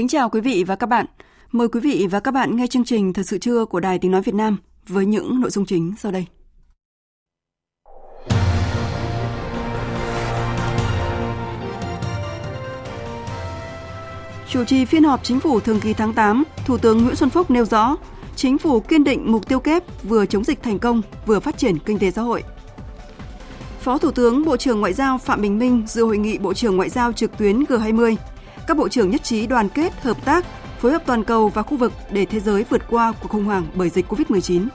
Kính chào quý vị và các bạn. Mời quý vị và các bạn nghe chương trình Thật sự trưa của Đài Tiếng Nói Việt Nam với những nội dung chính sau đây. Chủ trì phiên họp chính phủ thường kỳ tháng 8, Thủ tướng Nguyễn Xuân Phúc nêu rõ, chính phủ kiên định mục tiêu kép vừa chống dịch thành công, vừa phát triển kinh tế xã hội. Phó Thủ tướng Bộ trưởng Ngoại giao Phạm Bình Minh dự hội nghị Bộ trưởng Ngoại giao trực tuyến G20 các bộ trưởng nhất trí đoàn kết, hợp tác, phối hợp toàn cầu và khu vực để thế giới vượt qua cuộc khủng hoảng bởi dịch COVID-19.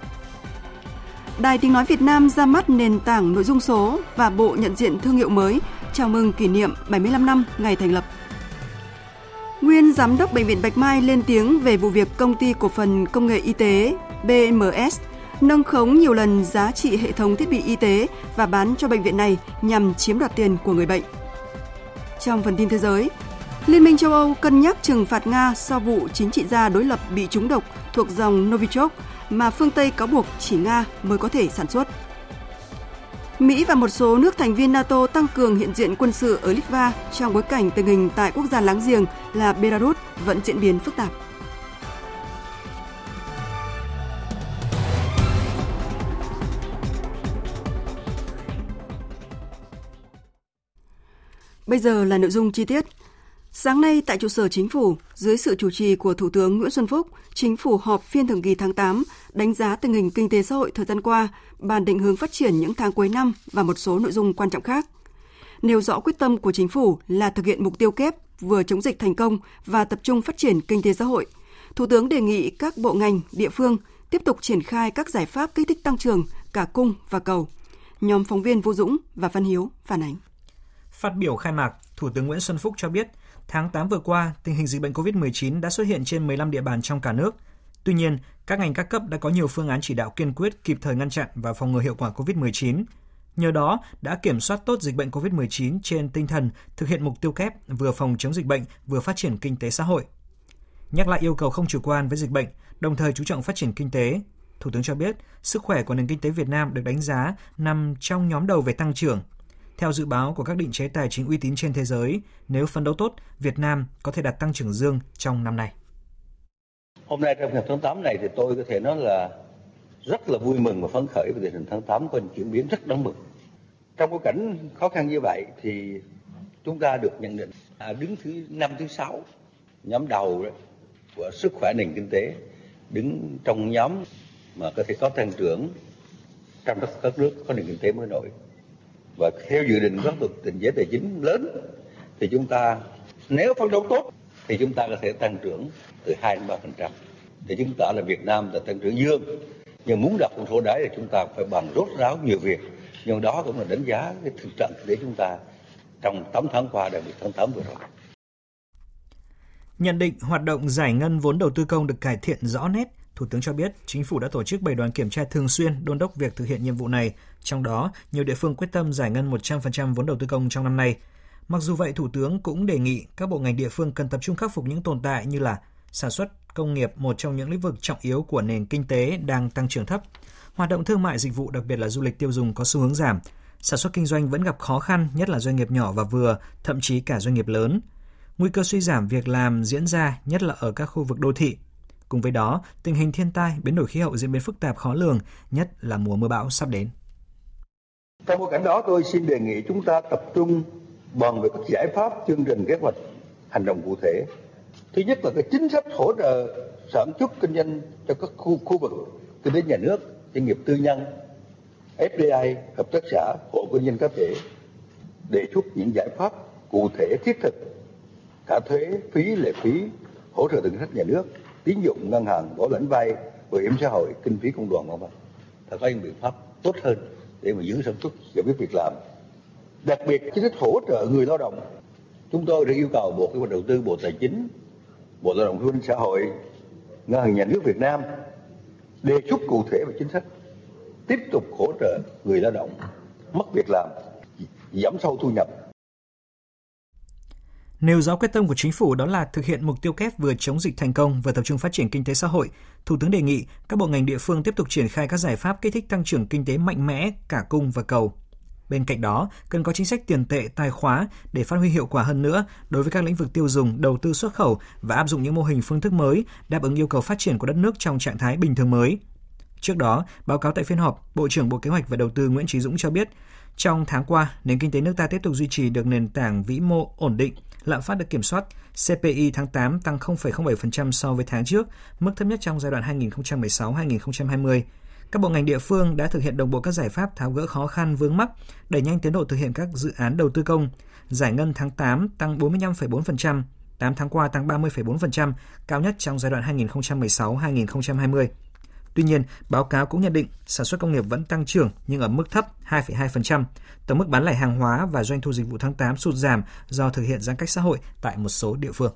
Đài Tiếng Nói Việt Nam ra mắt nền tảng nội dung số và bộ nhận diện thương hiệu mới chào mừng kỷ niệm 75 năm ngày thành lập. Nguyên Giám đốc Bệnh viện Bạch Mai lên tiếng về vụ việc công ty cổ phần công nghệ y tế BMS nâng khống nhiều lần giá trị hệ thống thiết bị y tế và bán cho bệnh viện này nhằm chiếm đoạt tiền của người bệnh. Trong phần tin thế giới, Liên minh châu Âu cân nhắc trừng phạt Nga sau vụ chính trị gia đối lập bị trúng độc thuộc dòng Novichok mà phương Tây cáo buộc chỉ Nga mới có thể sản xuất. Mỹ và một số nước thành viên NATO tăng cường hiện diện quân sự ở Litva trong bối cảnh tình hình tại quốc gia láng giềng là Belarus vẫn diễn biến phức tạp. Bây giờ là nội dung chi tiết. Sáng nay tại trụ sở chính phủ, dưới sự chủ trì của Thủ tướng Nguyễn Xuân Phúc, chính phủ họp phiên thường kỳ tháng 8 đánh giá tình hình kinh tế xã hội thời gian qua, bàn định hướng phát triển những tháng cuối năm và một số nội dung quan trọng khác. Nêu rõ quyết tâm của chính phủ là thực hiện mục tiêu kép vừa chống dịch thành công và tập trung phát triển kinh tế xã hội. Thủ tướng đề nghị các bộ ngành, địa phương tiếp tục triển khai các giải pháp kích thích tăng trưởng cả cung và cầu. Nhóm phóng viên Vũ Dũng và Văn Hiếu phản ánh. Phát biểu khai mạc, Thủ tướng Nguyễn Xuân Phúc cho biết – Tháng 8 vừa qua, tình hình dịch bệnh COVID-19 đã xuất hiện trên 15 địa bàn trong cả nước. Tuy nhiên, các ngành các cấp đã có nhiều phương án chỉ đạo kiên quyết kịp thời ngăn chặn và phòng ngừa hiệu quả COVID-19. Nhờ đó, đã kiểm soát tốt dịch bệnh COVID-19 trên tinh thần thực hiện mục tiêu kép vừa phòng chống dịch bệnh, vừa phát triển kinh tế xã hội. Nhắc lại yêu cầu không chủ quan với dịch bệnh, đồng thời chú trọng phát triển kinh tế, Thủ tướng cho biết, sức khỏe của nền kinh tế Việt Nam được đánh giá nằm trong nhóm đầu về tăng trưởng, theo dự báo của các định chế tài chính uy tín trên thế giới, nếu phấn đấu tốt, Việt Nam có thể đạt tăng trưởng dương trong năm nay. Hôm nay trong ngày tháng 8 này thì tôi có thể nói là rất là vui mừng và phấn khởi vì tình hình tháng 8 có chuyển biến rất đáng mừng. Trong bối cảnh khó khăn như vậy thì chúng ta được nhận định à, đứng thứ năm thứ sáu nhóm đầu đấy của sức khỏe nền kinh tế đứng trong nhóm mà có thể có tăng trưởng trong các nước có nền kinh tế mới nổi và theo dự định các luật tình giới tài chính lớn, thì chúng ta, nếu phấn đấu tốt, thì chúng ta có thể tăng trưởng từ 2 đến 3 phần trăm. Để chứng tỏ là Việt Nam là tăng trưởng dương. Nhưng muốn đạt con số đấy thì chúng ta phải bằng rốt ráo nhiều việc. Nhưng đó cũng là đánh giá cái thực trạng để chúng ta trong 8 tháng qua, đặc biệt tháng 8 vừa rồi. Nhận định hoạt động giải ngân vốn đầu tư công được cải thiện rõ nét Thủ tướng cho biết chính phủ đã tổ chức 7 đoàn kiểm tra thường xuyên đôn đốc việc thực hiện nhiệm vụ này, trong đó nhiều địa phương quyết tâm giải ngân 100% vốn đầu tư công trong năm nay. Mặc dù vậy, Thủ tướng cũng đề nghị các bộ ngành địa phương cần tập trung khắc phục những tồn tại như là sản xuất công nghiệp, một trong những lĩnh vực trọng yếu của nền kinh tế đang tăng trưởng thấp. Hoạt động thương mại dịch vụ đặc biệt là du lịch tiêu dùng có xu hướng giảm. Sản xuất kinh doanh vẫn gặp khó khăn, nhất là doanh nghiệp nhỏ và vừa, thậm chí cả doanh nghiệp lớn. Nguy cơ suy giảm việc làm diễn ra, nhất là ở các khu vực đô thị, Cùng với đó, tình hình thiên tai, biến đổi khí hậu diễn biến phức tạp khó lường, nhất là mùa mưa bão sắp đến. Trong bối cảnh đó, tôi xin đề nghị chúng ta tập trung bàn về các giải pháp, chương trình, kế hoạch, hành động cụ thể. Thứ nhất là cái chính sách hỗ trợ sản xuất kinh doanh cho các khu khu vực kinh tế nhà nước, doanh nghiệp tư nhân, FDI, hợp tác xã, hộ kinh doanh cá thể. đề xuất những giải pháp cụ thể thiết thực cả thuế phí lệ phí hỗ trợ từ ngân sách nhà nước tín dụng ngân hàng bảo lãnh vay, bảo hiểm xã hội, kinh phí công đoàn v v phải có những biện pháp tốt hơn để mà giữ sản xuất giải quyết việc làm. Đặc biệt, chính sách hỗ trợ người lao động. Chúng tôi đã yêu cầu bộ kế hoạch đầu tư, bộ tài chính, bộ lao động thương minh xã hội, ngân hàng nhà nước việt nam đề xuất cụ thể về chính sách, tiếp tục hỗ trợ người lao động mất việc làm, giảm sâu thu nhập Nêu rõ quyết tâm của chính phủ đó là thực hiện mục tiêu kép vừa chống dịch thành công vừa tập trung phát triển kinh tế xã hội, Thủ tướng đề nghị các bộ ngành địa phương tiếp tục triển khai các giải pháp kích thích tăng trưởng kinh tế mạnh mẽ cả cung và cầu. Bên cạnh đó, cần có chính sách tiền tệ tài khóa để phát huy hiệu quả hơn nữa đối với các lĩnh vực tiêu dùng, đầu tư xuất khẩu và áp dụng những mô hình phương thức mới đáp ứng yêu cầu phát triển của đất nước trong trạng thái bình thường mới. Trước đó, báo cáo tại phiên họp, Bộ trưởng Bộ Kế hoạch và Đầu tư Nguyễn Trí Dũng cho biết, trong tháng qua, nền kinh tế nước ta tiếp tục duy trì được nền tảng vĩ mô ổn định, lạm phát được kiểm soát, CPI tháng 8 tăng 0,07% so với tháng trước, mức thấp nhất trong giai đoạn 2016-2020. Các bộ ngành địa phương đã thực hiện đồng bộ các giải pháp tháo gỡ khó khăn vướng mắc, đẩy nhanh tiến độ thực hiện các dự án đầu tư công. Giải ngân tháng 8 tăng 45,4%, 8 tháng qua tăng 30,4%, cao nhất trong giai đoạn 2016-2020. Tuy nhiên, báo cáo cũng nhận định sản xuất công nghiệp vẫn tăng trưởng nhưng ở mức thấp 2,2%. Tổng mức bán lẻ hàng hóa và doanh thu dịch vụ tháng 8 sụt giảm do thực hiện giãn cách xã hội tại một số địa phương.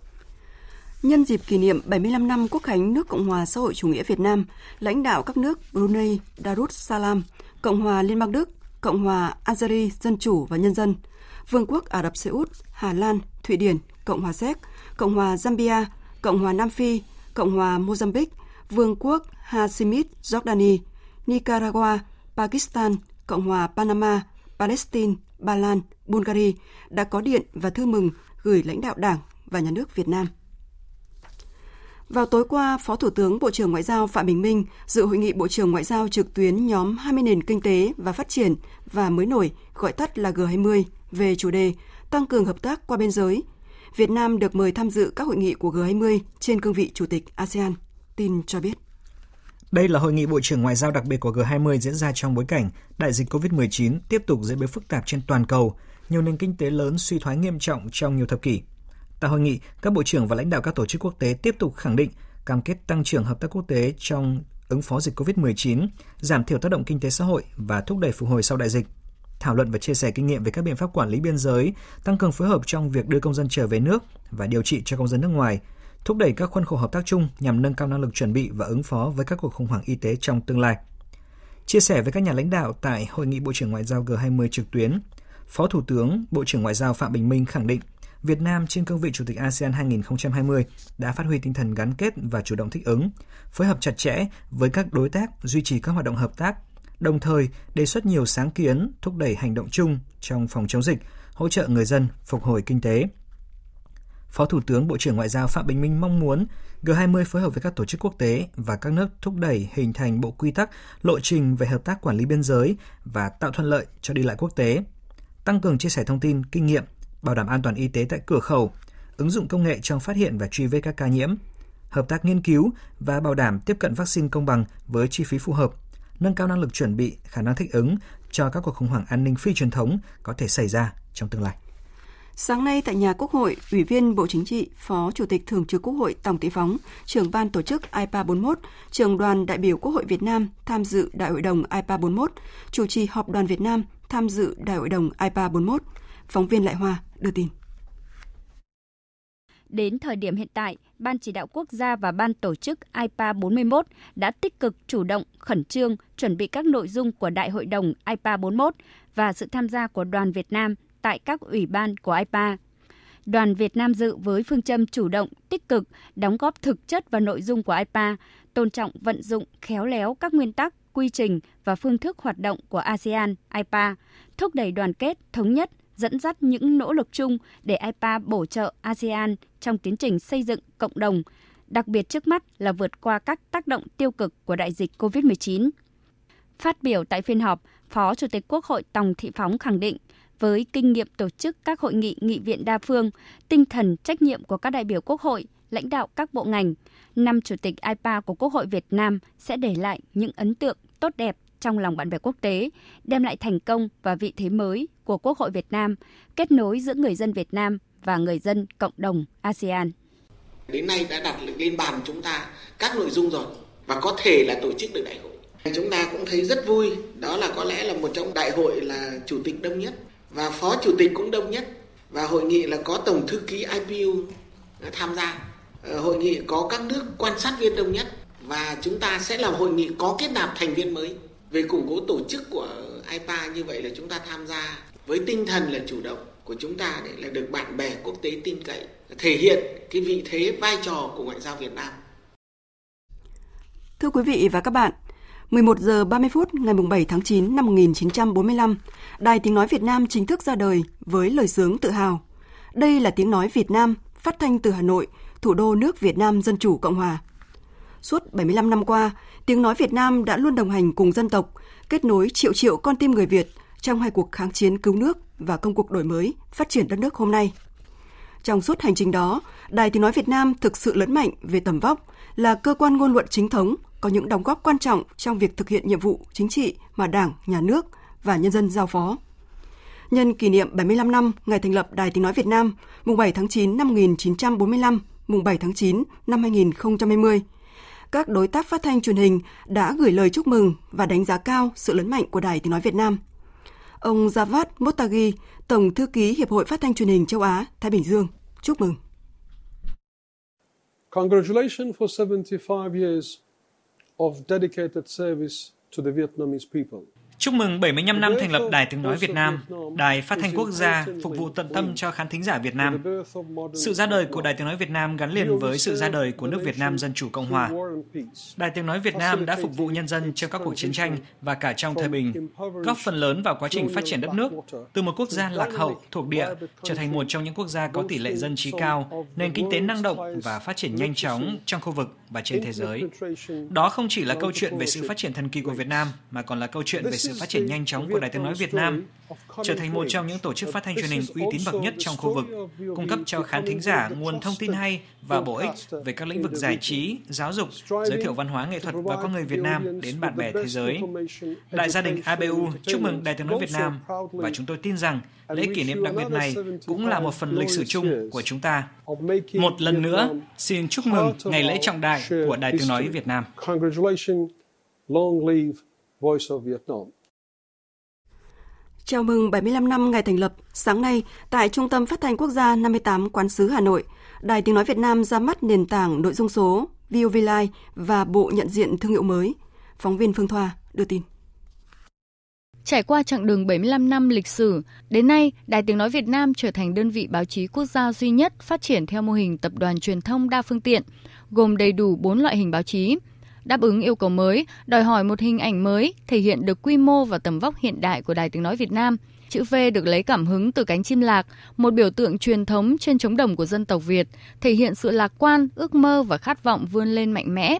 Nhân dịp kỷ niệm 75 năm Quốc khánh nước Cộng hòa xã hội chủ nghĩa Việt Nam, lãnh đạo các nước Brunei, Darussalam, Cộng hòa Liên bang Đức, Cộng hòa Algeria Dân chủ và Nhân dân, Vương quốc Ả Rập Xê Út, Hà Lan, Thụy Điển, Cộng hòa Séc, Cộng hòa Zambia, Cộng hòa Nam Phi, Cộng hòa Mozambique, Vương quốc Hashemit Jordani, Nicaragua, Pakistan, Cộng hòa Panama, Palestine, Ba Lan, Bulgaria đã có điện và thư mừng gửi lãnh đạo Đảng và Nhà nước Việt Nam. Vào tối qua, Phó Thủ tướng Bộ trưởng Ngoại giao Phạm Bình Minh dự hội nghị Bộ trưởng Ngoại giao trực tuyến nhóm 20 nền kinh tế và phát triển và mới nổi, gọi tắt là G20, về chủ đề tăng cường hợp tác qua biên giới. Việt Nam được mời tham dự các hội nghị của G20 trên cương vị Chủ tịch ASEAN. Tin cho biết. Đây là hội nghị Bộ trưởng Ngoại giao đặc biệt của G20 diễn ra trong bối cảnh đại dịch COVID-19 tiếp tục diễn biến phức tạp trên toàn cầu, nhiều nền kinh tế lớn suy thoái nghiêm trọng trong nhiều thập kỷ. Tại hội nghị, các bộ trưởng và lãnh đạo các tổ chức quốc tế tiếp tục khẳng định cam kết tăng trưởng hợp tác quốc tế trong ứng phó dịch COVID-19, giảm thiểu tác động kinh tế xã hội và thúc đẩy phục hồi sau đại dịch. Thảo luận và chia sẻ kinh nghiệm về các biện pháp quản lý biên giới, tăng cường phối hợp trong việc đưa công dân trở về nước và điều trị cho công dân nước ngoài, thúc đẩy các khuôn khổ hợp tác chung nhằm nâng cao năng lực chuẩn bị và ứng phó với các cuộc khủng hoảng y tế trong tương lai. Chia sẻ với các nhà lãnh đạo tại Hội nghị Bộ trưởng Ngoại giao G20 trực tuyến, Phó Thủ tướng, Bộ trưởng Ngoại giao Phạm Bình Minh khẳng định Việt Nam trên cương vị Chủ tịch ASEAN 2020 đã phát huy tinh thần gắn kết và chủ động thích ứng, phối hợp chặt chẽ với các đối tác duy trì các hoạt động hợp tác, đồng thời đề xuất nhiều sáng kiến thúc đẩy hành động chung trong phòng chống dịch, hỗ trợ người dân phục hồi kinh tế. Phó Thủ tướng Bộ trưởng Ngoại giao Phạm Bình Minh mong muốn G20 phối hợp với các tổ chức quốc tế và các nước thúc đẩy hình thành bộ quy tắc, lộ trình về hợp tác quản lý biên giới và tạo thuận lợi cho đi lại quốc tế, tăng cường chia sẻ thông tin, kinh nghiệm, bảo đảm an toàn y tế tại cửa khẩu, ứng dụng công nghệ trong phát hiện và truy vết các ca nhiễm, hợp tác nghiên cứu và bảo đảm tiếp cận vaccine công bằng với chi phí phù hợp, nâng cao năng lực chuẩn bị, khả năng thích ứng cho các cuộc khủng hoảng an ninh phi truyền thống có thể xảy ra trong tương lai. Sáng nay tại nhà Quốc hội, Ủy viên Bộ Chính trị, Phó Chủ tịch Thường trực Quốc hội Tòng Thị Phóng, trưởng ban tổ chức IPA 41, trưởng đoàn đại biểu Quốc hội Việt Nam tham dự Đại hội đồng IPA 41, chủ trì họp đoàn Việt Nam tham dự Đại hội đồng IPA 41. Phóng viên Lại Hoa đưa tin. Đến thời điểm hiện tại, Ban chỉ đạo quốc gia và Ban tổ chức IPA 41 đã tích cực chủ động, khẩn trương chuẩn bị các nội dung của Đại hội đồng IPA 41 và sự tham gia của đoàn Việt Nam tại các ủy ban của IPA. Đoàn Việt Nam dự với phương châm chủ động, tích cực, đóng góp thực chất vào nội dung của IPA, tôn trọng vận dụng khéo léo các nguyên tắc, quy trình và phương thức hoạt động của ASEAN, IPA, thúc đẩy đoàn kết, thống nhất, dẫn dắt những nỗ lực chung để IPA bổ trợ ASEAN trong tiến trình xây dựng cộng đồng, đặc biệt trước mắt là vượt qua các tác động tiêu cực của đại dịch COVID-19. Phát biểu tại phiên họp, Phó Chủ tịch Quốc hội Tòng Thị Phóng khẳng định, với kinh nghiệm tổ chức các hội nghị nghị viện đa phương, tinh thần trách nhiệm của các đại biểu Quốc hội, lãnh đạo các bộ ngành, năm Chủ tịch IPA của Quốc hội Việt Nam sẽ để lại những ấn tượng tốt đẹp trong lòng bạn bè quốc tế, đem lại thành công và vị thế mới của Quốc hội Việt Nam, kết nối giữa người dân Việt Nam và người dân cộng đồng ASEAN. Đến nay đã đặt lên bàn chúng ta các nội dung rồi và có thể là tổ chức được đại hội. Chúng ta cũng thấy rất vui, đó là có lẽ là một trong đại hội là chủ tịch đông nhất và phó chủ tịch cũng đông nhất và hội nghị là có tổng thư ký IPU tham gia. Ờ, hội nghị có các nước quan sát viên đông nhất và chúng ta sẽ là hội nghị có kết nạp thành viên mới về củng cố tổ chức của IPA như vậy là chúng ta tham gia với tinh thần là chủ động của chúng ta để là được bạn bè quốc tế tin cậy thể hiện cái vị thế vai trò của ngoại giao Việt Nam. Thưa quý vị và các bạn, 11 giờ 30 phút ngày 7 tháng 9 năm 1945, Đài Tiếng Nói Việt Nam chính thức ra đời với lời sướng tự hào. Đây là tiếng nói Việt Nam phát thanh từ Hà Nội, thủ đô nước Việt Nam Dân Chủ Cộng Hòa. Suốt 75 năm qua, tiếng nói Việt Nam đã luôn đồng hành cùng dân tộc, kết nối triệu triệu con tim người Việt trong hai cuộc kháng chiến cứu nước và công cuộc đổi mới, phát triển đất nước hôm nay. Trong suốt hành trình đó, Đài Tiếng Nói Việt Nam thực sự lớn mạnh về tầm vóc, là cơ quan ngôn luận chính thống, có những đóng góp quan trọng trong việc thực hiện nhiệm vụ chính trị mà Đảng, Nhà nước và nhân dân giao phó. Nhân kỷ niệm 75 năm ngày thành lập Đài Tiếng Nói Việt Nam, mùng 7 tháng 9 năm 1945, mùng 7 tháng 9 năm 2020, các đối tác phát thanh truyền hình đã gửi lời chúc mừng và đánh giá cao sự lớn mạnh của Đài Tiếng Nói Việt Nam. Ông Javad Motagi, Tổng Thư ký Hiệp hội Phát thanh Truyền hình Châu Á, Thái Bình Dương, chúc mừng. Congratulations for 75 years of dedicated service to the Vietnamese people. Chúc mừng 75 năm thành lập Đài Tiếng Nói Việt Nam, đài phát thanh quốc gia phục vụ tận tâm cho khán thính giả Việt Nam. Sự ra đời của Đài Tiếng Nói Việt Nam gắn liền với sự ra đời của nước Việt Nam Dân Chủ Cộng Hòa. Đài Tiếng Nói Việt Nam đã phục vụ nhân dân trong các cuộc chiến tranh và cả trong thời bình, góp phần lớn vào quá trình phát triển đất nước, từ một quốc gia lạc hậu, thuộc địa, trở thành một trong những quốc gia có tỷ lệ dân trí cao, nền kinh tế năng động và phát triển nhanh chóng trong khu vực và trên thế giới. Đó không chỉ là câu chuyện về sự phát triển thần kỳ của Việt Nam, mà còn là câu chuyện về sự phát triển nhanh chóng của Đài Tiếng Nói Việt Nam, trở thành một trong những tổ chức phát thanh truyền hình uy tín bậc nhất trong khu vực, cung cấp cho khán thính giả nguồn thông tin hay và bổ ích về các lĩnh vực giải trí, giáo dục, giới thiệu văn hóa nghệ thuật và con người Việt Nam đến bạn bè thế giới. Đại gia đình ABU chúc mừng Đài Tiếng Nói Việt Nam và chúng tôi tin rằng lễ kỷ niệm đặc biệt này cũng là một phần lịch sử chung của chúng ta. Một lần nữa, xin chúc mừng ngày lễ trọng đại của Đài Tiếng Nói Việt Nam. Long live Voice of Vietnam. Chào mừng 75 năm ngày thành lập, sáng nay tại Trung tâm Phát thanh Quốc gia 58 Quán sứ Hà Nội, Đài Tiếng Nói Việt Nam ra mắt nền tảng nội dung số VOV Live và bộ nhận diện thương hiệu mới. Phóng viên Phương Thoa đưa tin. Trải qua chặng đường 75 năm lịch sử, đến nay, Đài Tiếng Nói Việt Nam trở thành đơn vị báo chí quốc gia duy nhất phát triển theo mô hình tập đoàn truyền thông đa phương tiện, gồm đầy đủ 4 loại hình báo chí. Đáp ứng yêu cầu mới, đòi hỏi một hình ảnh mới, thể hiện được quy mô và tầm vóc hiện đại của Đài Tiếng Nói Việt Nam. Chữ V được lấy cảm hứng từ cánh chim lạc, một biểu tượng truyền thống trên trống đồng của dân tộc Việt, thể hiện sự lạc quan, ước mơ và khát vọng vươn lên mạnh mẽ,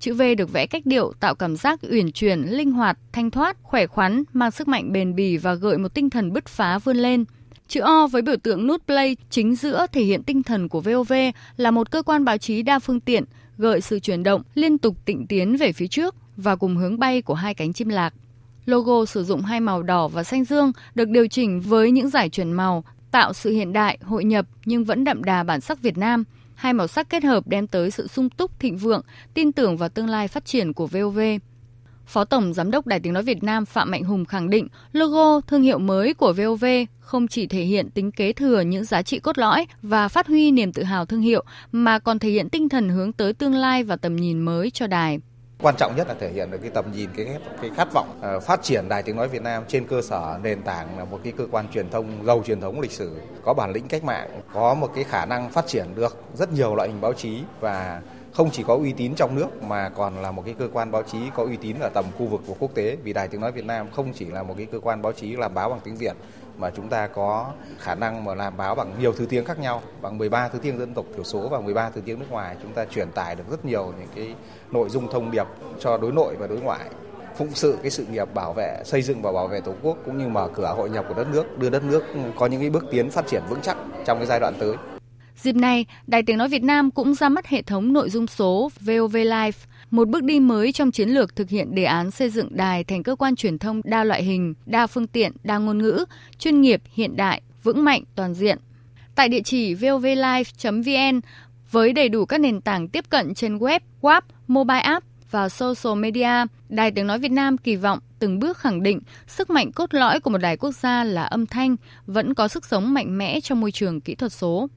Chữ V được vẽ cách điệu tạo cảm giác uyển chuyển, linh hoạt, thanh thoát, khỏe khoắn, mang sức mạnh bền bỉ và gợi một tinh thần bứt phá vươn lên. Chữ O với biểu tượng nút play chính giữa thể hiện tinh thần của VOV là một cơ quan báo chí đa phương tiện, gợi sự chuyển động, liên tục tịnh tiến về phía trước và cùng hướng bay của hai cánh chim lạc. Logo sử dụng hai màu đỏ và xanh dương được điều chỉnh với những giải chuyển màu, tạo sự hiện đại, hội nhập nhưng vẫn đậm đà bản sắc Việt Nam – Hai màu sắc kết hợp đem tới sự sung túc, thịnh vượng, tin tưởng vào tương lai phát triển của VOV. Phó Tổng Giám đốc Đài Tiếng Nói Việt Nam Phạm Mạnh Hùng khẳng định logo thương hiệu mới của VOV không chỉ thể hiện tính kế thừa những giá trị cốt lõi và phát huy niềm tự hào thương hiệu, mà còn thể hiện tinh thần hướng tới tương lai và tầm nhìn mới cho đài. Quan trọng nhất là thể hiện được cái tầm nhìn, cái cái khát vọng ờ, phát triển Đài Tiếng Nói Việt Nam trên cơ sở nền tảng là một cái cơ quan truyền thông giàu truyền thống lịch sử, có bản lĩnh cách mạng, có một cái khả năng phát triển được rất nhiều loại hình báo chí và không chỉ có uy tín trong nước mà còn là một cái cơ quan báo chí có uy tín ở tầm khu vực và quốc tế. Vì Đài Tiếng Nói Việt Nam không chỉ là một cái cơ quan báo chí làm báo bằng tiếng Việt mà chúng ta có khả năng mà làm báo bằng nhiều thứ tiếng khác nhau, bằng 13 thứ tiếng dân tộc thiểu số và 13 thứ tiếng nước ngoài, chúng ta truyền tải được rất nhiều những cái nội dung thông điệp cho đối nội và đối ngoại phụng sự cái sự nghiệp bảo vệ xây dựng và bảo vệ tổ quốc cũng như mở cửa hội nhập của đất nước đưa đất nước có những cái bước tiến phát triển vững chắc trong cái giai đoạn tới. Dịp này, Đài Tiếng Nói Việt Nam cũng ra mắt hệ thống nội dung số VOV Live. một bước đi mới trong chiến lược thực hiện đề án xây dựng đài thành cơ quan truyền thông đa loại hình, đa phương tiện, đa ngôn ngữ, chuyên nghiệp, hiện đại, vững mạnh, toàn diện. Tại địa chỉ vovlive.vn với đầy đủ các nền tảng tiếp cận trên web, web, mobile app và social media, Đài Tiếng Nói Việt Nam kỳ vọng từng bước khẳng định sức mạnh cốt lõi của một đài quốc gia là âm thanh vẫn có sức sống mạnh mẽ trong môi trường kỹ thuật số.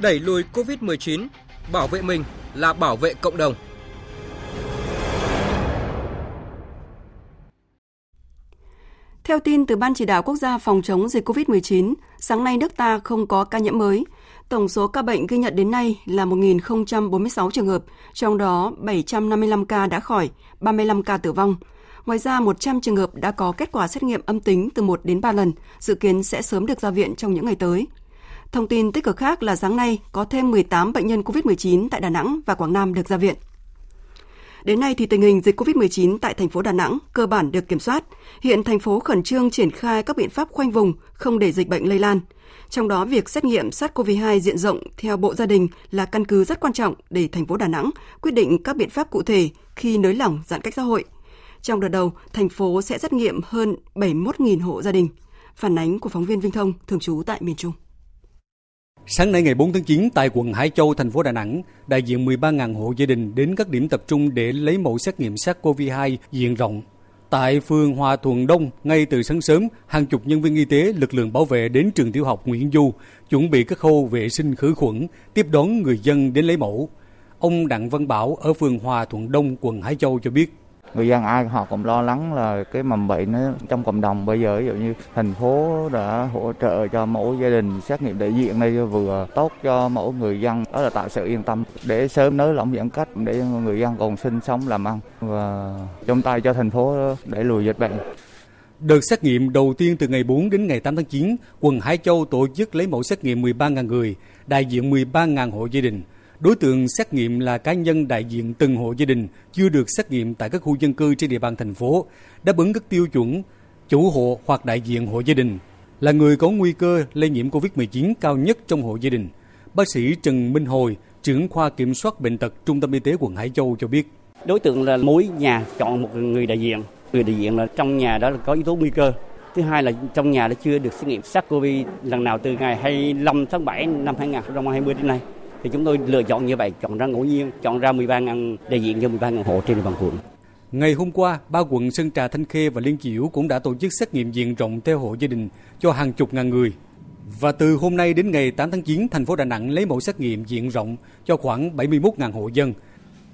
Đẩy lùi COVID-19, bảo vệ mình là bảo vệ cộng đồng. Theo tin từ Ban Chỉ đạo Quốc gia phòng chống dịch COVID-19, sáng nay nước ta không có ca nhiễm mới. Tổng số ca bệnh ghi nhận đến nay là 1.046 trường hợp, trong đó 755 ca đã khỏi, 35 ca tử vong. Ngoài ra, 100 trường hợp đã có kết quả xét nghiệm âm tính từ 1 đến 3 lần, dự kiến sẽ sớm được ra viện trong những ngày tới. Thông tin tích cực khác là sáng nay có thêm 18 bệnh nhân COVID-19 tại Đà Nẵng và Quảng Nam được ra viện. Đến nay thì tình hình dịch COVID-19 tại thành phố Đà Nẵng cơ bản được kiểm soát. Hiện thành phố khẩn trương triển khai các biện pháp khoanh vùng, không để dịch bệnh lây lan. Trong đó, việc xét nghiệm SARS-CoV-2 diện rộng theo Bộ Gia đình là căn cứ rất quan trọng để thành phố Đà Nẵng quyết định các biện pháp cụ thể khi nới lỏng giãn cách xã hội. Trong đợt đầu, thành phố sẽ xét nghiệm hơn 71.000 hộ gia đình. Phản ánh của phóng viên Vinh Thông, thường trú tại miền Trung. Sáng nay ngày 4 tháng 9 tại quận Hải Châu, thành phố Đà Nẵng, đại diện 13.000 hộ gia đình đến các điểm tập trung để lấy mẫu xét nghiệm SARS-CoV-2 diện rộng. Tại phường Hòa Thuận Đông, ngay từ sáng sớm, hàng chục nhân viên y tế, lực lượng bảo vệ đến trường tiểu học Nguyễn Du, chuẩn bị các khâu vệ sinh khử khuẩn, tiếp đón người dân đến lấy mẫu. Ông Đặng Văn Bảo ở phường Hòa Thuận Đông, quận Hải Châu cho biết người dân ai họ cũng lo lắng là cái mầm bệnh nó trong cộng đồng bây giờ ví dụ như thành phố đã hỗ trợ cho mỗi gia đình xét nghiệm đại diện này vừa tốt cho mỗi người dân đó là tạo sự yên tâm để sớm nới lỏng giãn cách để người dân còn sinh sống làm ăn và chung tay cho thành phố để lùi dịch bệnh Đợt xét nghiệm đầu tiên từ ngày 4 đến ngày 8 tháng 9, quận Hải Châu tổ chức lấy mẫu xét nghiệm 13.000 người, đại diện 13.000 hộ gia đình. Đối tượng xét nghiệm là cá nhân đại diện từng hộ gia đình chưa được xét nghiệm tại các khu dân cư trên địa bàn thành phố, đáp ứng các tiêu chuẩn chủ hộ hoặc đại diện hộ gia đình, là người có nguy cơ lây nhiễm COVID-19 cao nhất trong hộ gia đình. Bác sĩ Trần Minh Hồi, trưởng khoa kiểm soát bệnh tật Trung tâm Y tế quận Hải Châu cho biết. Đối tượng là mỗi nhà chọn một người đại diện. Người đại diện là trong nhà đó là có yếu tố nguy cơ. Thứ hai là trong nhà đã chưa được xét nghiệm SARS-CoV lần nào từ ngày 25 tháng 7 năm 2020 đến nay thì chúng tôi lựa chọn như vậy, chọn ra ngẫu nhiên, chọn ra 13.000 đại diện cho 13.000 hộ trên địa bàn quận. Ngày hôm qua, ba quận Sơn Trà, Thanh Khê và Liên Chiểu cũng đã tổ chức xét nghiệm diện rộng theo hộ gia đình cho hàng chục ngàn người. Và từ hôm nay đến ngày 8 tháng 9, thành phố Đà Nẵng lấy mẫu xét nghiệm diện rộng cho khoảng 71.000 hộ dân.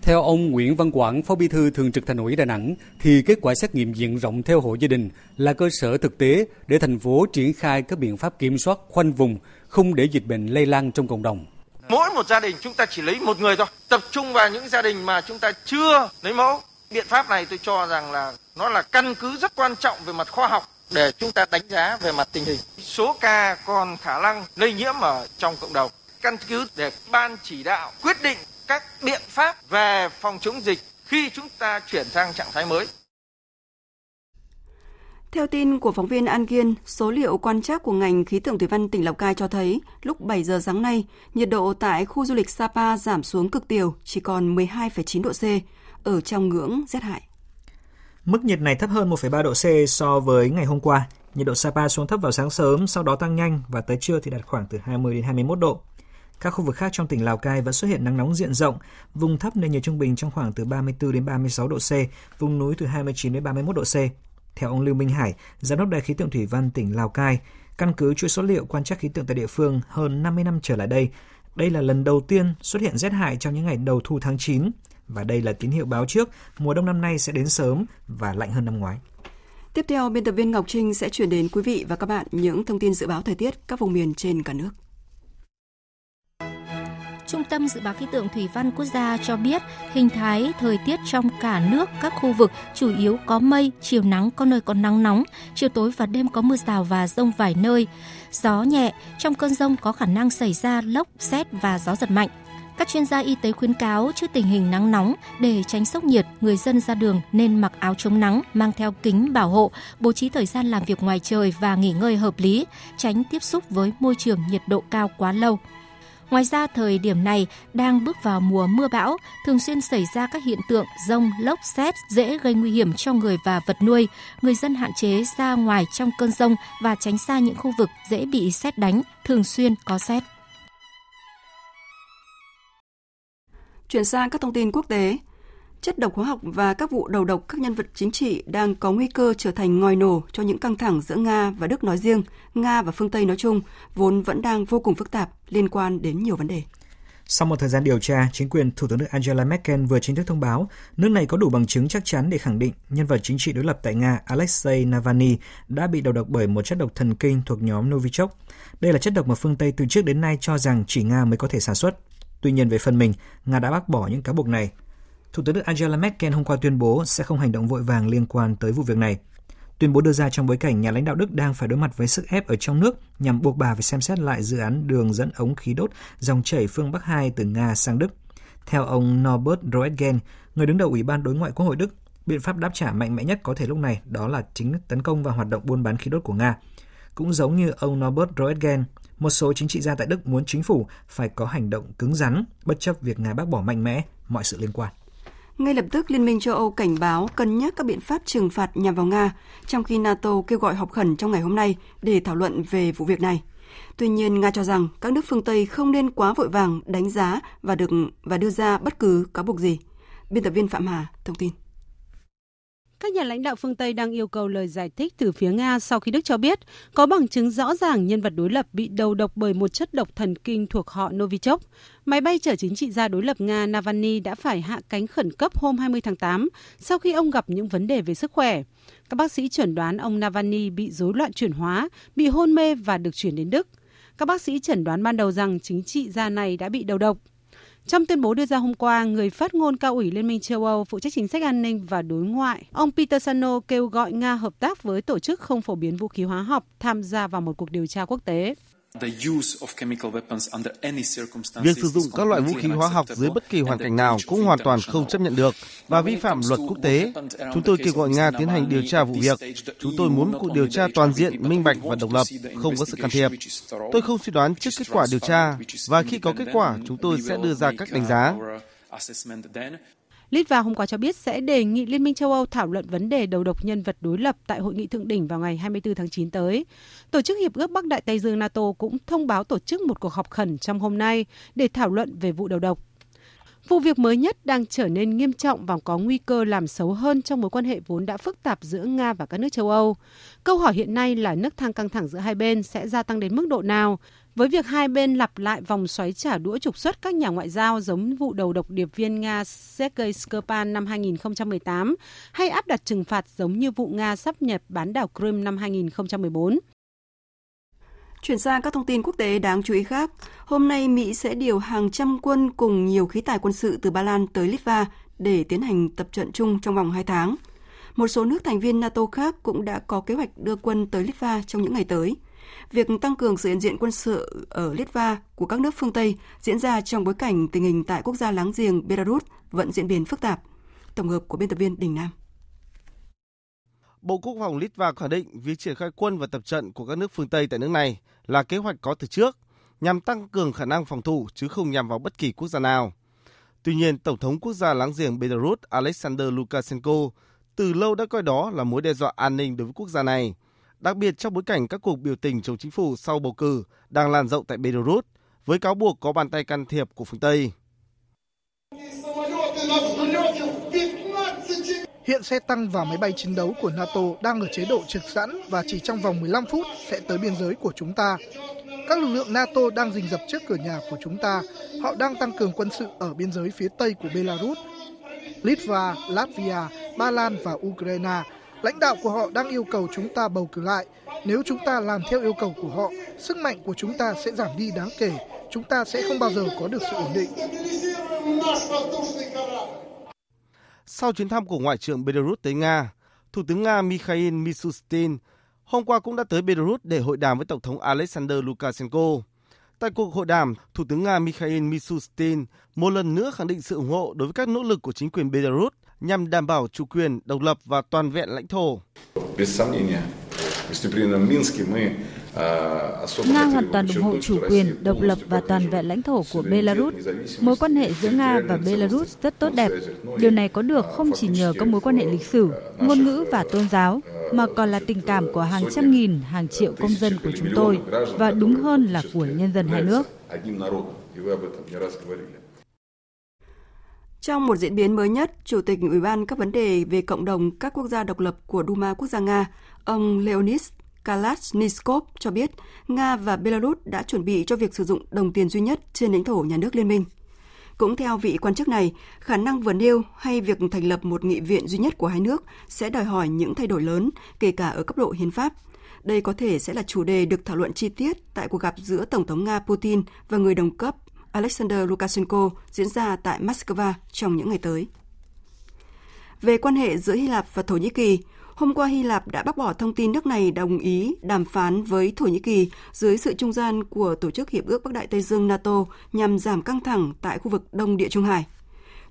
Theo ông Nguyễn Văn Quảng, Phó Bí thư Thường trực Thành ủy Đà Nẵng, thì kết quả xét nghiệm diện rộng theo hộ gia đình là cơ sở thực tế để thành phố triển khai các biện pháp kiểm soát khoanh vùng, không để dịch bệnh lây lan trong cộng đồng. Vâng. Mỗi một gia đình chúng ta chỉ lấy một người thôi, tập trung vào những gia đình mà chúng ta chưa lấy mẫu. Biện pháp này tôi cho rằng là nó là căn cứ rất quan trọng về mặt khoa học để chúng ta đánh giá về mặt tình hình. Số ca còn khả năng lây nhiễm ở trong cộng đồng. Căn cứ để ban chỉ đạo quyết định các biện pháp về phòng chống dịch khi chúng ta chuyển sang trạng thái mới. Theo tin của phóng viên An Kiên, số liệu quan trắc của ngành khí tượng thủy văn tỉnh Lào Cai cho thấy, lúc 7 giờ sáng nay, nhiệt độ tại khu du lịch Sapa giảm xuống cực tiểu, chỉ còn 12,9 độ C, ở trong ngưỡng rét hại. Mức nhiệt này thấp hơn 1,3 độ C so với ngày hôm qua. Nhiệt độ Sapa xuống thấp vào sáng sớm, sau đó tăng nhanh và tới trưa thì đạt khoảng từ 20 đến 21 độ. Các khu vực khác trong tỉnh Lào Cai vẫn xuất hiện nắng nóng diện rộng, vùng thấp nên nhiệt trung bình trong khoảng từ 34 đến 36 độ C, vùng núi từ 29 đến 31 độ C. Theo ông Lưu Minh Hải, giám đốc Đài khí tượng thủy văn tỉnh Lào Cai, căn cứ chuỗi số liệu quan trắc khí tượng tại địa phương hơn 50 năm trở lại đây, đây là lần đầu tiên xuất hiện rét hại trong những ngày đầu thu tháng 9 và đây là tín hiệu báo trước mùa đông năm nay sẽ đến sớm và lạnh hơn năm ngoái. Tiếp theo, biên tập viên Ngọc Trinh sẽ chuyển đến quý vị và các bạn những thông tin dự báo thời tiết các vùng miền trên cả nước. Trung tâm Dự báo Khí tượng Thủy văn Quốc gia cho biết hình thái thời tiết trong cả nước các khu vực chủ yếu có mây, chiều nắng có nơi có nắng nóng, chiều tối và đêm có mưa rào và rông vài nơi. Gió nhẹ, trong cơn rông có khả năng xảy ra lốc, xét và gió giật mạnh. Các chuyên gia y tế khuyến cáo trước tình hình nắng nóng để tránh sốc nhiệt, người dân ra đường nên mặc áo chống nắng, mang theo kính bảo hộ, bố trí thời gian làm việc ngoài trời và nghỉ ngơi hợp lý, tránh tiếp xúc với môi trường nhiệt độ cao quá lâu. Ngoài ra, thời điểm này đang bước vào mùa mưa bão, thường xuyên xảy ra các hiện tượng rông, lốc, xét dễ gây nguy hiểm cho người và vật nuôi. Người dân hạn chế ra ngoài trong cơn rông và tránh xa những khu vực dễ bị xét đánh, thường xuyên có xét. Chuyển sang các thông tin quốc tế, chất độc hóa học và các vụ đầu độc các nhân vật chính trị đang có nguy cơ trở thành ngòi nổ cho những căng thẳng giữa Nga và Đức nói riêng, Nga và phương Tây nói chung, vốn vẫn đang vô cùng phức tạp liên quan đến nhiều vấn đề. Sau một thời gian điều tra, chính quyền Thủ tướng Đức Angela Merkel vừa chính thức thông báo nước này có đủ bằng chứng chắc chắn để khẳng định nhân vật chính trị đối lập tại Nga Alexei Navalny đã bị đầu độc bởi một chất độc thần kinh thuộc nhóm Novichok. Đây là chất độc mà phương Tây từ trước đến nay cho rằng chỉ Nga mới có thể sản xuất. Tuy nhiên về phần mình, Nga đã bác bỏ những cáo buộc này. Thủ tướng Đức Angela Merkel hôm qua tuyên bố sẽ không hành động vội vàng liên quan tới vụ việc này. Tuyên bố đưa ra trong bối cảnh nhà lãnh đạo Đức đang phải đối mặt với sức ép ở trong nước nhằm buộc bà phải xem xét lại dự án đường dẫn ống khí đốt dòng chảy phương Bắc 2 từ Nga sang Đức. Theo ông Norbert Roetgen, người đứng đầu Ủy ban Đối ngoại Quốc hội Đức, biện pháp đáp trả mạnh mẽ nhất có thể lúc này đó là chính tấn công vào hoạt động buôn bán khí đốt của Nga. Cũng giống như ông Norbert Roetgen, một số chính trị gia tại Đức muốn chính phủ phải có hành động cứng rắn bất chấp việc Nga bác bỏ mạnh mẽ mọi sự liên quan. Ngay lập tức, Liên minh châu Âu cảnh báo cân nhắc các biện pháp trừng phạt nhằm vào Nga, trong khi NATO kêu gọi họp khẩn trong ngày hôm nay để thảo luận về vụ việc này. Tuy nhiên, Nga cho rằng các nước phương Tây không nên quá vội vàng đánh giá và được và đưa ra bất cứ cáo buộc gì. Biên tập viên Phạm Hà thông tin. Các nhà lãnh đạo phương Tây đang yêu cầu lời giải thích từ phía Nga sau khi Đức cho biết có bằng chứng rõ ràng nhân vật đối lập bị đầu độc bởi một chất độc thần kinh thuộc họ Novichok. Máy bay chở chính trị gia đối lập Nga Navalny đã phải hạ cánh khẩn cấp hôm 20 tháng 8 sau khi ông gặp những vấn đề về sức khỏe. Các bác sĩ chẩn đoán ông Navalny bị rối loạn chuyển hóa, bị hôn mê và được chuyển đến Đức. Các bác sĩ chẩn đoán ban đầu rằng chính trị gia này đã bị đầu độc. Trong tuyên bố đưa ra hôm qua, người phát ngôn cao ủy Liên minh châu Âu phụ trách chính sách an ninh và đối ngoại, ông Peter Sano kêu gọi Nga hợp tác với tổ chức không phổ biến vũ khí hóa học tham gia vào một cuộc điều tra quốc tế. Việc sử dụng các loại vũ khí hóa học dưới bất kỳ hoàn cảnh nào cũng hoàn toàn không chấp nhận được và vi phạm luật quốc tế. Chúng tôi kêu gọi Nga tiến hành điều tra vụ việc. Chúng tôi muốn một cuộc điều tra toàn diện, minh bạch và độc lập, không có sự can thiệp. Tôi không suy đoán trước kết quả điều tra và khi có kết quả, chúng tôi sẽ đưa ra các đánh giá. Litva hôm qua cho biết sẽ đề nghị Liên minh châu Âu thảo luận vấn đề đầu độc nhân vật đối lập tại hội nghị thượng đỉnh vào ngày 24 tháng 9 tới. Tổ chức Hiệp ước Bắc Đại Tây Dương NATO cũng thông báo tổ chức một cuộc họp khẩn trong hôm nay để thảo luận về vụ đầu độc. Vụ việc mới nhất đang trở nên nghiêm trọng và có nguy cơ làm xấu hơn trong mối quan hệ vốn đã phức tạp giữa Nga và các nước châu Âu. Câu hỏi hiện nay là nước thang căng thẳng giữa hai bên sẽ gia tăng đến mức độ nào với việc hai bên lặp lại vòng xoáy trả đũa trục xuất các nhà ngoại giao giống vụ đầu độc điệp viên Nga Sergei Skripal năm 2018 hay áp đặt trừng phạt giống như vụ Nga sắp nhập bán đảo Crimea năm 2014. Chuyển sang các thông tin quốc tế đáng chú ý khác, hôm nay Mỹ sẽ điều hàng trăm quân cùng nhiều khí tài quân sự từ Ba Lan tới Litva để tiến hành tập trận chung trong vòng 2 tháng. Một số nước thành viên NATO khác cũng đã có kế hoạch đưa quân tới Litva trong những ngày tới. Việc tăng cường sự hiện diện quân sự ở Litva của các nước phương Tây diễn ra trong bối cảnh tình hình tại quốc gia láng giềng Belarus vẫn diễn biến phức tạp. Tổng hợp của biên tập viên Đình Nam. Bộ Quốc phòng Litva khẳng định việc triển khai quân và tập trận của các nước phương Tây tại nước này là kế hoạch có từ trước, nhằm tăng cường khả năng phòng thủ chứ không nhằm vào bất kỳ quốc gia nào. Tuy nhiên, Tổng thống quốc gia láng giềng Belarus Alexander Lukashenko từ lâu đã coi đó là mối đe dọa an ninh đối với quốc gia này, đặc biệt trong bối cảnh các cuộc biểu tình chống chính phủ sau bầu cử đang lan rộng tại Belarus với cáo buộc có bàn tay can thiệp của phương Tây. Hiện xe tăng và máy bay chiến đấu của NATO đang ở chế độ trực sẵn và chỉ trong vòng 15 phút sẽ tới biên giới của chúng ta. Các lực lượng NATO đang rình rập trước cửa nhà của chúng ta. Họ đang tăng cường quân sự ở biên giới phía tây của Belarus. Litva, Latvia, Ba Lan và Ukraine, lãnh đạo của họ đang yêu cầu chúng ta bầu cử lại. Nếu chúng ta làm theo yêu cầu của họ, sức mạnh của chúng ta sẽ giảm đi đáng kể. Chúng ta sẽ không bao giờ có được sự ổn định. Sau chuyến thăm của Ngoại trưởng Belarus tới Nga, Thủ tướng Nga Mikhail Mishustin hôm qua cũng đã tới Belarus để hội đàm với Tổng thống Alexander Lukashenko. Tại cuộc hội đàm, Thủ tướng Nga Mikhail Mishustin một lần nữa khẳng định sự ủng hộ đối với các nỗ lực của chính quyền Belarus nhằm đảm bảo chủ quyền, độc lập và toàn vẹn lãnh thổ. Nga hoàn toàn ủng hộ chủ quyền, độc lập và toàn vẹn lãnh thổ của Belarus. Mối quan hệ giữa Nga và Belarus rất tốt đẹp. Điều này có được không chỉ nhờ các mối quan hệ lịch sử, ngôn ngữ và tôn giáo, mà còn là tình cảm của hàng trăm nghìn, hàng triệu công dân của chúng tôi, và đúng hơn là của nhân dân hai nước. Trong một diễn biến mới nhất, Chủ tịch Ủy ban các vấn đề về cộng đồng các quốc gia độc lập của Duma Quốc gia Nga, ông Leonid Kalashnikov cho biết Nga và Belarus đã chuẩn bị cho việc sử dụng đồng tiền duy nhất trên lãnh thổ nhà nước liên minh. Cũng theo vị quan chức này, khả năng vừa nêu hay việc thành lập một nghị viện duy nhất của hai nước sẽ đòi hỏi những thay đổi lớn, kể cả ở cấp độ hiến pháp. Đây có thể sẽ là chủ đề được thảo luận chi tiết tại cuộc gặp giữa Tổng thống Nga Putin và người đồng cấp Alexander Lukashenko diễn ra tại Moscow trong những ngày tới. Về quan hệ giữa Hy Lạp và Thổ Nhĩ Kỳ, hôm qua Hy Lạp đã bác bỏ thông tin nước này đồng ý đàm phán với Thổ Nhĩ Kỳ dưới sự trung gian của Tổ chức Hiệp ước Bắc Đại Tây Dương NATO nhằm giảm căng thẳng tại khu vực Đông Địa Trung Hải.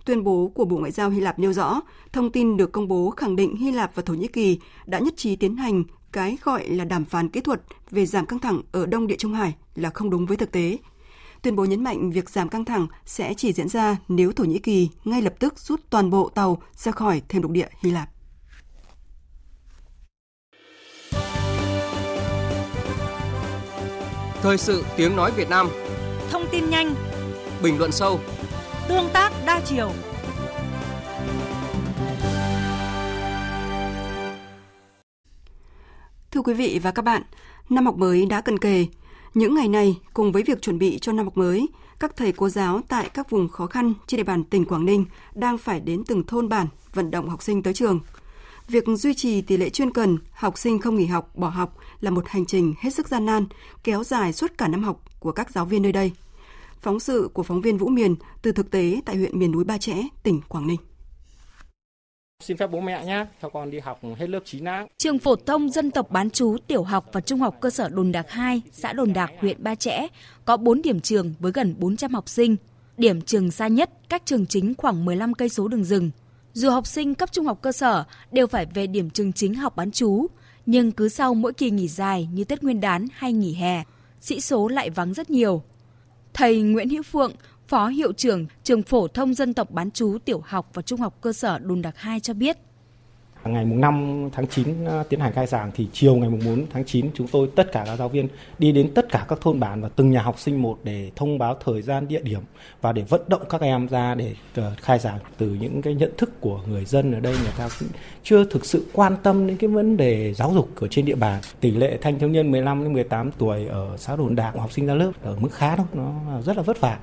Tuyên bố của Bộ Ngoại giao Hy Lạp nêu rõ, thông tin được công bố khẳng định Hy Lạp và Thổ Nhĩ Kỳ đã nhất trí tiến hành cái gọi là đàm phán kỹ thuật về giảm căng thẳng ở Đông Địa Trung Hải là không đúng với thực tế Tuyên bố nhấn mạnh việc giảm căng thẳng sẽ chỉ diễn ra nếu Thổ Nhĩ Kỳ ngay lập tức rút toàn bộ tàu ra khỏi thêm lục địa Hy Lạp. Thời sự tiếng nói Việt Nam. Thông tin nhanh. Bình luận sâu. Tương tác đa chiều. Thưa quý vị và các bạn, năm học mới đã cận kề, những ngày này, cùng với việc chuẩn bị cho năm học mới, các thầy cô giáo tại các vùng khó khăn trên địa bàn tỉnh Quảng Ninh đang phải đến từng thôn bản vận động học sinh tới trường. Việc duy trì tỷ lệ chuyên cần, học sinh không nghỉ học, bỏ học là một hành trình hết sức gian nan, kéo dài suốt cả năm học của các giáo viên nơi đây. Phóng sự của phóng viên Vũ Miền từ thực tế tại huyện miền núi Ba Chẽ, tỉnh Quảng Ninh. Xin phép bố mẹ nhé, cho con đi học hết lớp 9 đã. Trường phổ thông dân tộc bán chú tiểu học và trung học cơ sở Đồn Đạc 2, xã Đồn Đạc, huyện Ba Chẽ có 4 điểm trường với gần 400 học sinh. Điểm trường xa nhất cách trường chính khoảng 15 cây số đường rừng. Dù học sinh cấp trung học cơ sở đều phải về điểm trường chính học bán chú, nhưng cứ sau mỗi kỳ nghỉ dài như Tết Nguyên đán hay nghỉ hè, sĩ số lại vắng rất nhiều. Thầy Nguyễn Hữu Phượng, Phó Hiệu trưởng Trường Phổ thông Dân tộc Bán chú Tiểu học và Trung học cơ sở Đồn Đạc 2 cho biết. Ngày mùng 5 tháng 9 à, tiến hành khai giảng thì chiều ngày mùng 4 tháng 9 chúng tôi tất cả các giáo viên đi đến tất cả các thôn bản và từng nhà học sinh một để thông báo thời gian địa điểm và để vận động các em ra để ờ, khai giảng từ những cái nhận thức của người dân ở đây người ta cũng chưa thực sự quan tâm đến cái vấn đề giáo dục ở trên địa bàn. Tỷ lệ thanh thiếu niên 15 đến 18 tuổi ở xã Đồn Đạc học sinh ra lớp ở mức khá đó, nó rất là vất vả.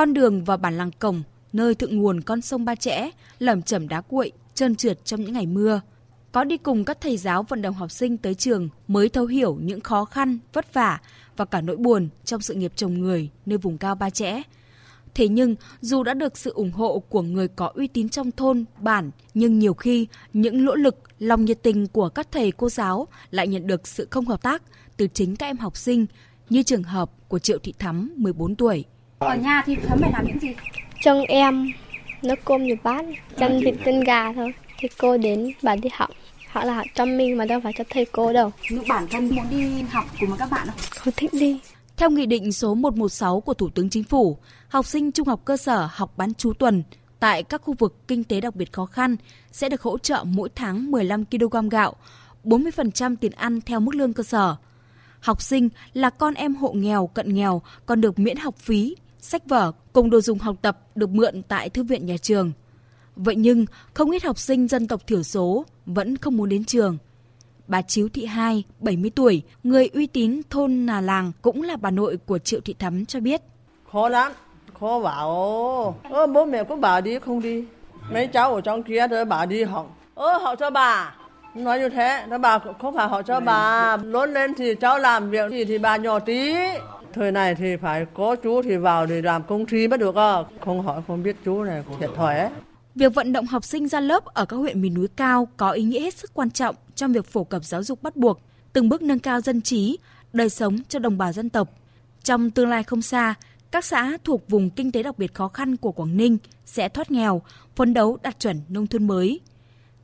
Con đường vào bản làng Cổng, nơi thượng nguồn con sông Ba Chẽ, lởm chởm đá cuội, trơn trượt trong những ngày mưa. Có đi cùng các thầy giáo vận động học sinh tới trường mới thấu hiểu những khó khăn, vất vả và cả nỗi buồn trong sự nghiệp chồng người nơi vùng cao Ba Chẽ. Thế nhưng, dù đã được sự ủng hộ của người có uy tín trong thôn, bản, nhưng nhiều khi những nỗ lực, lòng nhiệt tình của các thầy cô giáo lại nhận được sự không hợp tác từ chính các em học sinh, như trường hợp của Triệu Thị Thắm, 14 tuổi. Ở nhà thì Thắm phải làm những gì? Trông em nấu cơm nhiều bát, chăn vịt chân gà thôi. Thì cô đến bà đi học. Họ là học cho mình mà đâu phải cho thầy cô đâu. Nhưng bản thân muốn đi học cùng với các bạn không? Không thích đi. Theo Nghị định số 116 của Thủ tướng Chính phủ, học sinh trung học cơ sở học bán chú tuần tại các khu vực kinh tế đặc biệt khó khăn sẽ được hỗ trợ mỗi tháng 15 kg gạo, 40% tiền ăn theo mức lương cơ sở. Học sinh là con em hộ nghèo, cận nghèo còn được miễn học phí, sách vở cùng đồ dùng học tập được mượn tại thư viện nhà trường. Vậy nhưng, không ít học sinh dân tộc thiểu số vẫn không muốn đến trường. Bà Chiếu Thị Hai, 70 tuổi, người uy tín thôn Nà Làng cũng là bà nội của Triệu Thị Thắm cho biết. Khó lắm, khó bảo. Ơ, bố mẹ có bảo đi không đi. Mấy cháu ở trong kia đó bảo đi học. Ơ, họ cho bà. Nói như thế, nó bà không phải họ cho bà. Lớn lên thì cháu làm việc gì thì bà nhỏ tí. Thời này thì phải có chú thì vào để làm công ty mới được à. Không hỏi không biết chú này thiệt thòi ấy. Việc vận động học sinh ra lớp ở các huyện miền núi cao có ý nghĩa hết sức quan trọng trong việc phổ cập giáo dục bắt buộc, từng bước nâng cao dân trí, đời sống cho đồng bào dân tộc. Trong tương lai không xa, các xã thuộc vùng kinh tế đặc biệt khó khăn của Quảng Ninh sẽ thoát nghèo, phấn đấu đạt chuẩn nông thôn mới.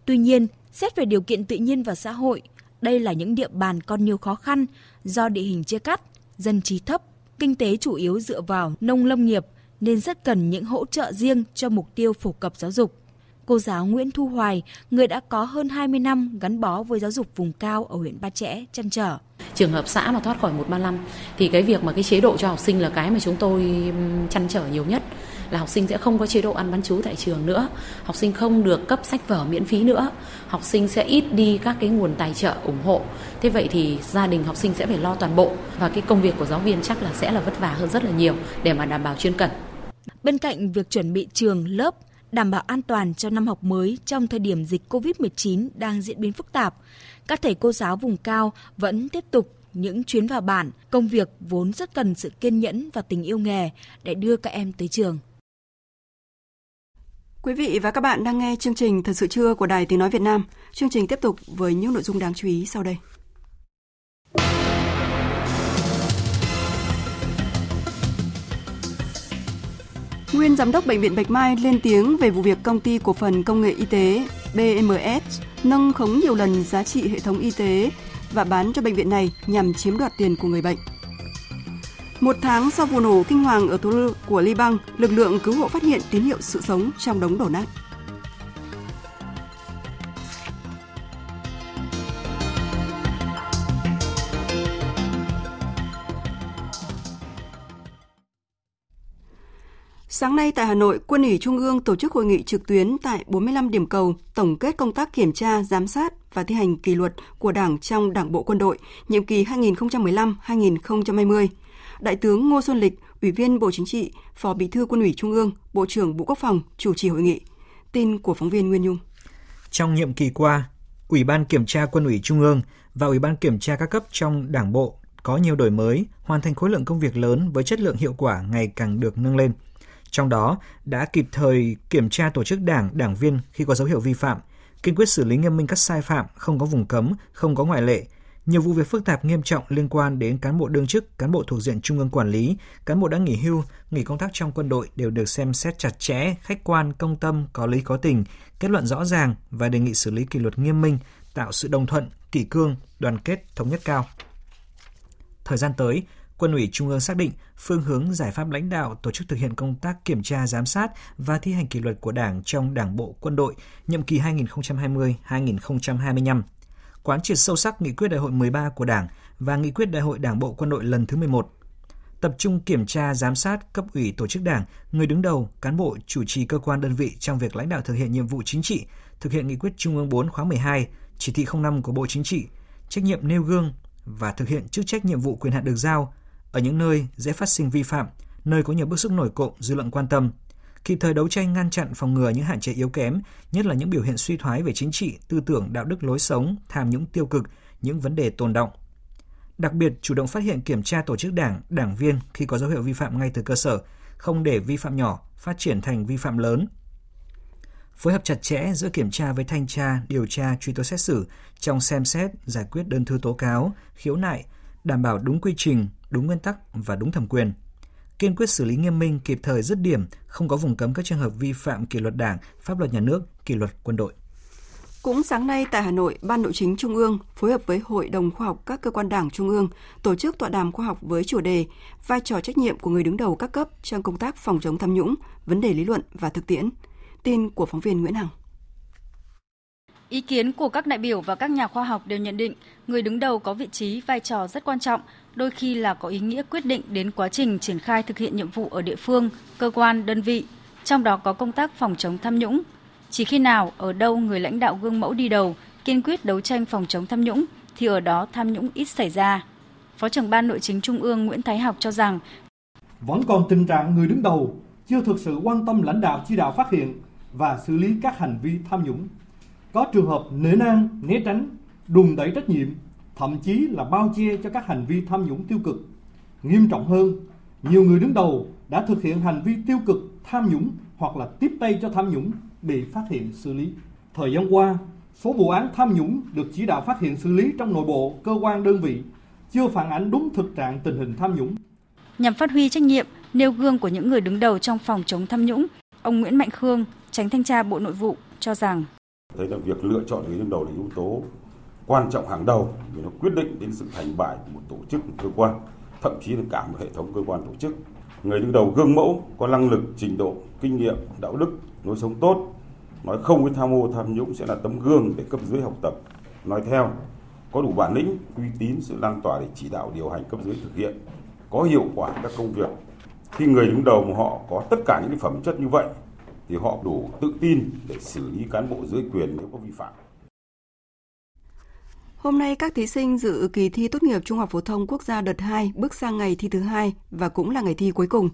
Tuy nhiên, xét về điều kiện tự nhiên và xã hội, Đây là những địa bàn còn nhiều khó khăn do địa hình chia cắt, dân trí thấp, kinh tế chủ yếu dựa vào nông lâm nghiệp nên rất cần những hỗ trợ riêng cho mục tiêu phổ cập giáo dục. Cô giáo Nguyễn Thu Hoài, người đã có hơn 20 năm gắn bó với giáo dục vùng cao ở huyện Ba Chẽ, chăn trở. Trường hợp xã mà thoát khỏi 135 thì cái việc mà cái chế độ cho học sinh là cái mà chúng tôi chăn trở nhiều nhất là học sinh sẽ không có chế độ ăn bán chú tại trường nữa học sinh không được cấp sách vở miễn phí nữa học sinh sẽ ít đi các cái nguồn tài trợ ủng hộ thế vậy thì gia đình học sinh sẽ phải lo toàn bộ và cái công việc của giáo viên chắc là sẽ là vất vả hơn rất là nhiều để mà đảm bảo chuyên cần bên cạnh việc chuẩn bị trường lớp đảm bảo an toàn cho năm học mới trong thời điểm dịch COVID-19 đang diễn biến phức tạp. Các thầy cô giáo vùng cao vẫn tiếp tục những chuyến vào bản, công việc vốn rất cần sự kiên nhẫn và tình yêu nghề để đưa các em tới trường. Quý vị và các bạn đang nghe chương trình Thật sự trưa của Đài Tiếng Nói Việt Nam. Chương trình tiếp tục với những nội dung đáng chú ý sau đây. Nguyên Giám đốc Bệnh viện Bạch Mai lên tiếng về vụ việc công ty cổ phần công nghệ y tế BMS nâng khống nhiều lần giá trị hệ thống y tế và bán cho bệnh viện này nhằm chiếm đoạt tiền của người bệnh. Một tháng sau vụ nổ kinh hoàng ở thủ đô của Liban, lực lượng cứu hộ phát hiện tín hiệu sự sống trong đống đổ nát. Sáng nay tại Hà Nội, Quân ủy Trung ương tổ chức hội nghị trực tuyến tại 45 điểm cầu tổng kết công tác kiểm tra, giám sát và thi hành kỷ luật của Đảng trong Đảng bộ quân đội nhiệm kỳ 2015-2020. Đại tướng Ngô Xuân Lịch, Ủy viên Bộ Chính trị, Phó Bí thư Quân ủy Trung ương, Bộ trưởng Bộ Quốc phòng chủ trì hội nghị. Tin của phóng viên Nguyên Nhung. Trong nhiệm kỳ qua, Ủy ban Kiểm tra Quân ủy Trung ương và Ủy ban Kiểm tra các cấp trong Đảng bộ có nhiều đổi mới, hoàn thành khối lượng công việc lớn với chất lượng hiệu quả ngày càng được nâng lên. Trong đó, đã kịp thời kiểm tra tổ chức đảng, đảng viên khi có dấu hiệu vi phạm, kiên quyết xử lý nghiêm minh các sai phạm, không có vùng cấm, không có ngoại lệ, nhiều vụ việc phức tạp nghiêm trọng liên quan đến cán bộ đương chức, cán bộ thuộc diện trung ương quản lý, cán bộ đã nghỉ hưu, nghỉ công tác trong quân đội đều được xem xét chặt chẽ, khách quan, công tâm, có lý có tình, kết luận rõ ràng và đề nghị xử lý kỷ luật nghiêm minh, tạo sự đồng thuận, kỷ cương, đoàn kết, thống nhất cao. Thời gian tới, Quân ủy Trung ương xác định phương hướng giải pháp lãnh đạo tổ chức thực hiện công tác kiểm tra giám sát và thi hành kỷ luật của Đảng trong Đảng bộ quân đội nhiệm kỳ 2020-2025 quán triệt sâu sắc nghị quyết đại hội 13 của Đảng và nghị quyết đại hội Đảng bộ quân đội lần thứ 11. Tập trung kiểm tra, giám sát cấp ủy tổ chức Đảng, người đứng đầu, cán bộ chủ trì cơ quan đơn vị trong việc lãnh đạo thực hiện nhiệm vụ chính trị, thực hiện nghị quyết Trung ương 4 khóa 12, chỉ thị 05 của Bộ Chính trị, trách nhiệm nêu gương và thực hiện chức trách nhiệm vụ quyền hạn được giao ở những nơi dễ phát sinh vi phạm, nơi có nhiều bức xúc nổi cộm dư luận quan tâm, kịp thời đấu tranh ngăn chặn phòng ngừa những hạn chế yếu kém, nhất là những biểu hiện suy thoái về chính trị, tư tưởng, đạo đức lối sống, tham nhũng tiêu cực, những vấn đề tồn động. Đặc biệt, chủ động phát hiện kiểm tra tổ chức đảng, đảng viên khi có dấu hiệu vi phạm ngay từ cơ sở, không để vi phạm nhỏ phát triển thành vi phạm lớn. Phối hợp chặt chẽ giữa kiểm tra với thanh tra, điều tra, truy tố xét xử trong xem xét, giải quyết đơn thư tố cáo, khiếu nại, đảm bảo đúng quy trình, đúng nguyên tắc và đúng thẩm quyền – kiên quyết xử lý nghiêm minh, kịp thời dứt điểm, không có vùng cấm các trường hợp vi phạm kỷ luật Đảng, pháp luật nhà nước, kỷ luật quân đội. Cũng sáng nay tại Hà Nội, Ban Nội chính Trung ương phối hợp với Hội đồng khoa học các cơ quan Đảng Trung ương tổ chức tọa đàm khoa học với chủ đề vai trò trách nhiệm của người đứng đầu các cấp trong công tác phòng chống tham nhũng, vấn đề lý luận và thực tiễn. Tin của phóng viên Nguyễn Hằng. Ý kiến của các đại biểu và các nhà khoa học đều nhận định người đứng đầu có vị trí vai trò rất quan trọng đôi khi là có ý nghĩa quyết định đến quá trình triển khai thực hiện nhiệm vụ ở địa phương, cơ quan, đơn vị, trong đó có công tác phòng chống tham nhũng. Chỉ khi nào ở đâu người lãnh đạo gương mẫu đi đầu, kiên quyết đấu tranh phòng chống tham nhũng thì ở đó tham nhũng ít xảy ra. Phó trưởng ban nội chính Trung ương Nguyễn Thái Học cho rằng vẫn còn tình trạng người đứng đầu chưa thực sự quan tâm lãnh đạo chỉ đạo phát hiện và xử lý các hành vi tham nhũng. Có trường hợp nể nang, né tránh, đùn đẩy trách nhiệm thậm chí là bao che cho các hành vi tham nhũng tiêu cực. Nghiêm trọng hơn, nhiều người đứng đầu đã thực hiện hành vi tiêu cực tham nhũng hoặc là tiếp tay cho tham nhũng bị phát hiện xử lý. Thời gian qua, số vụ án tham nhũng được chỉ đạo phát hiện xử lý trong nội bộ cơ quan đơn vị chưa phản ánh đúng thực trạng tình hình tham nhũng. Nhằm phát huy trách nhiệm, nêu gương của những người đứng đầu trong phòng chống tham nhũng, ông Nguyễn Mạnh Khương, tránh thanh tra Bộ Nội vụ cho rằng thấy là việc lựa chọn người đứng đầu là yếu tố quan trọng hàng đầu vì nó quyết định đến sự thành bại của một tổ chức, một cơ quan, thậm chí là cả một hệ thống cơ quan tổ chức. Người đứng đầu gương mẫu, có năng lực, trình độ, kinh nghiệm, đạo đức, lối sống tốt, nói không với tham ô tham nhũng sẽ là tấm gương để cấp dưới học tập. Nói theo, có đủ bản lĩnh, uy tín, sự lan tỏa để chỉ đạo điều hành cấp dưới thực hiện, có hiệu quả các công việc. Khi người đứng đầu mà họ có tất cả những phẩm chất như vậy thì họ đủ tự tin để xử lý cán bộ dưới quyền nếu có vi phạm. Hôm nay các thí sinh dự kỳ thi tốt nghiệp Trung học phổ thông quốc gia đợt 2 bước sang ngày thi thứ hai và cũng là ngày thi cuối cùng.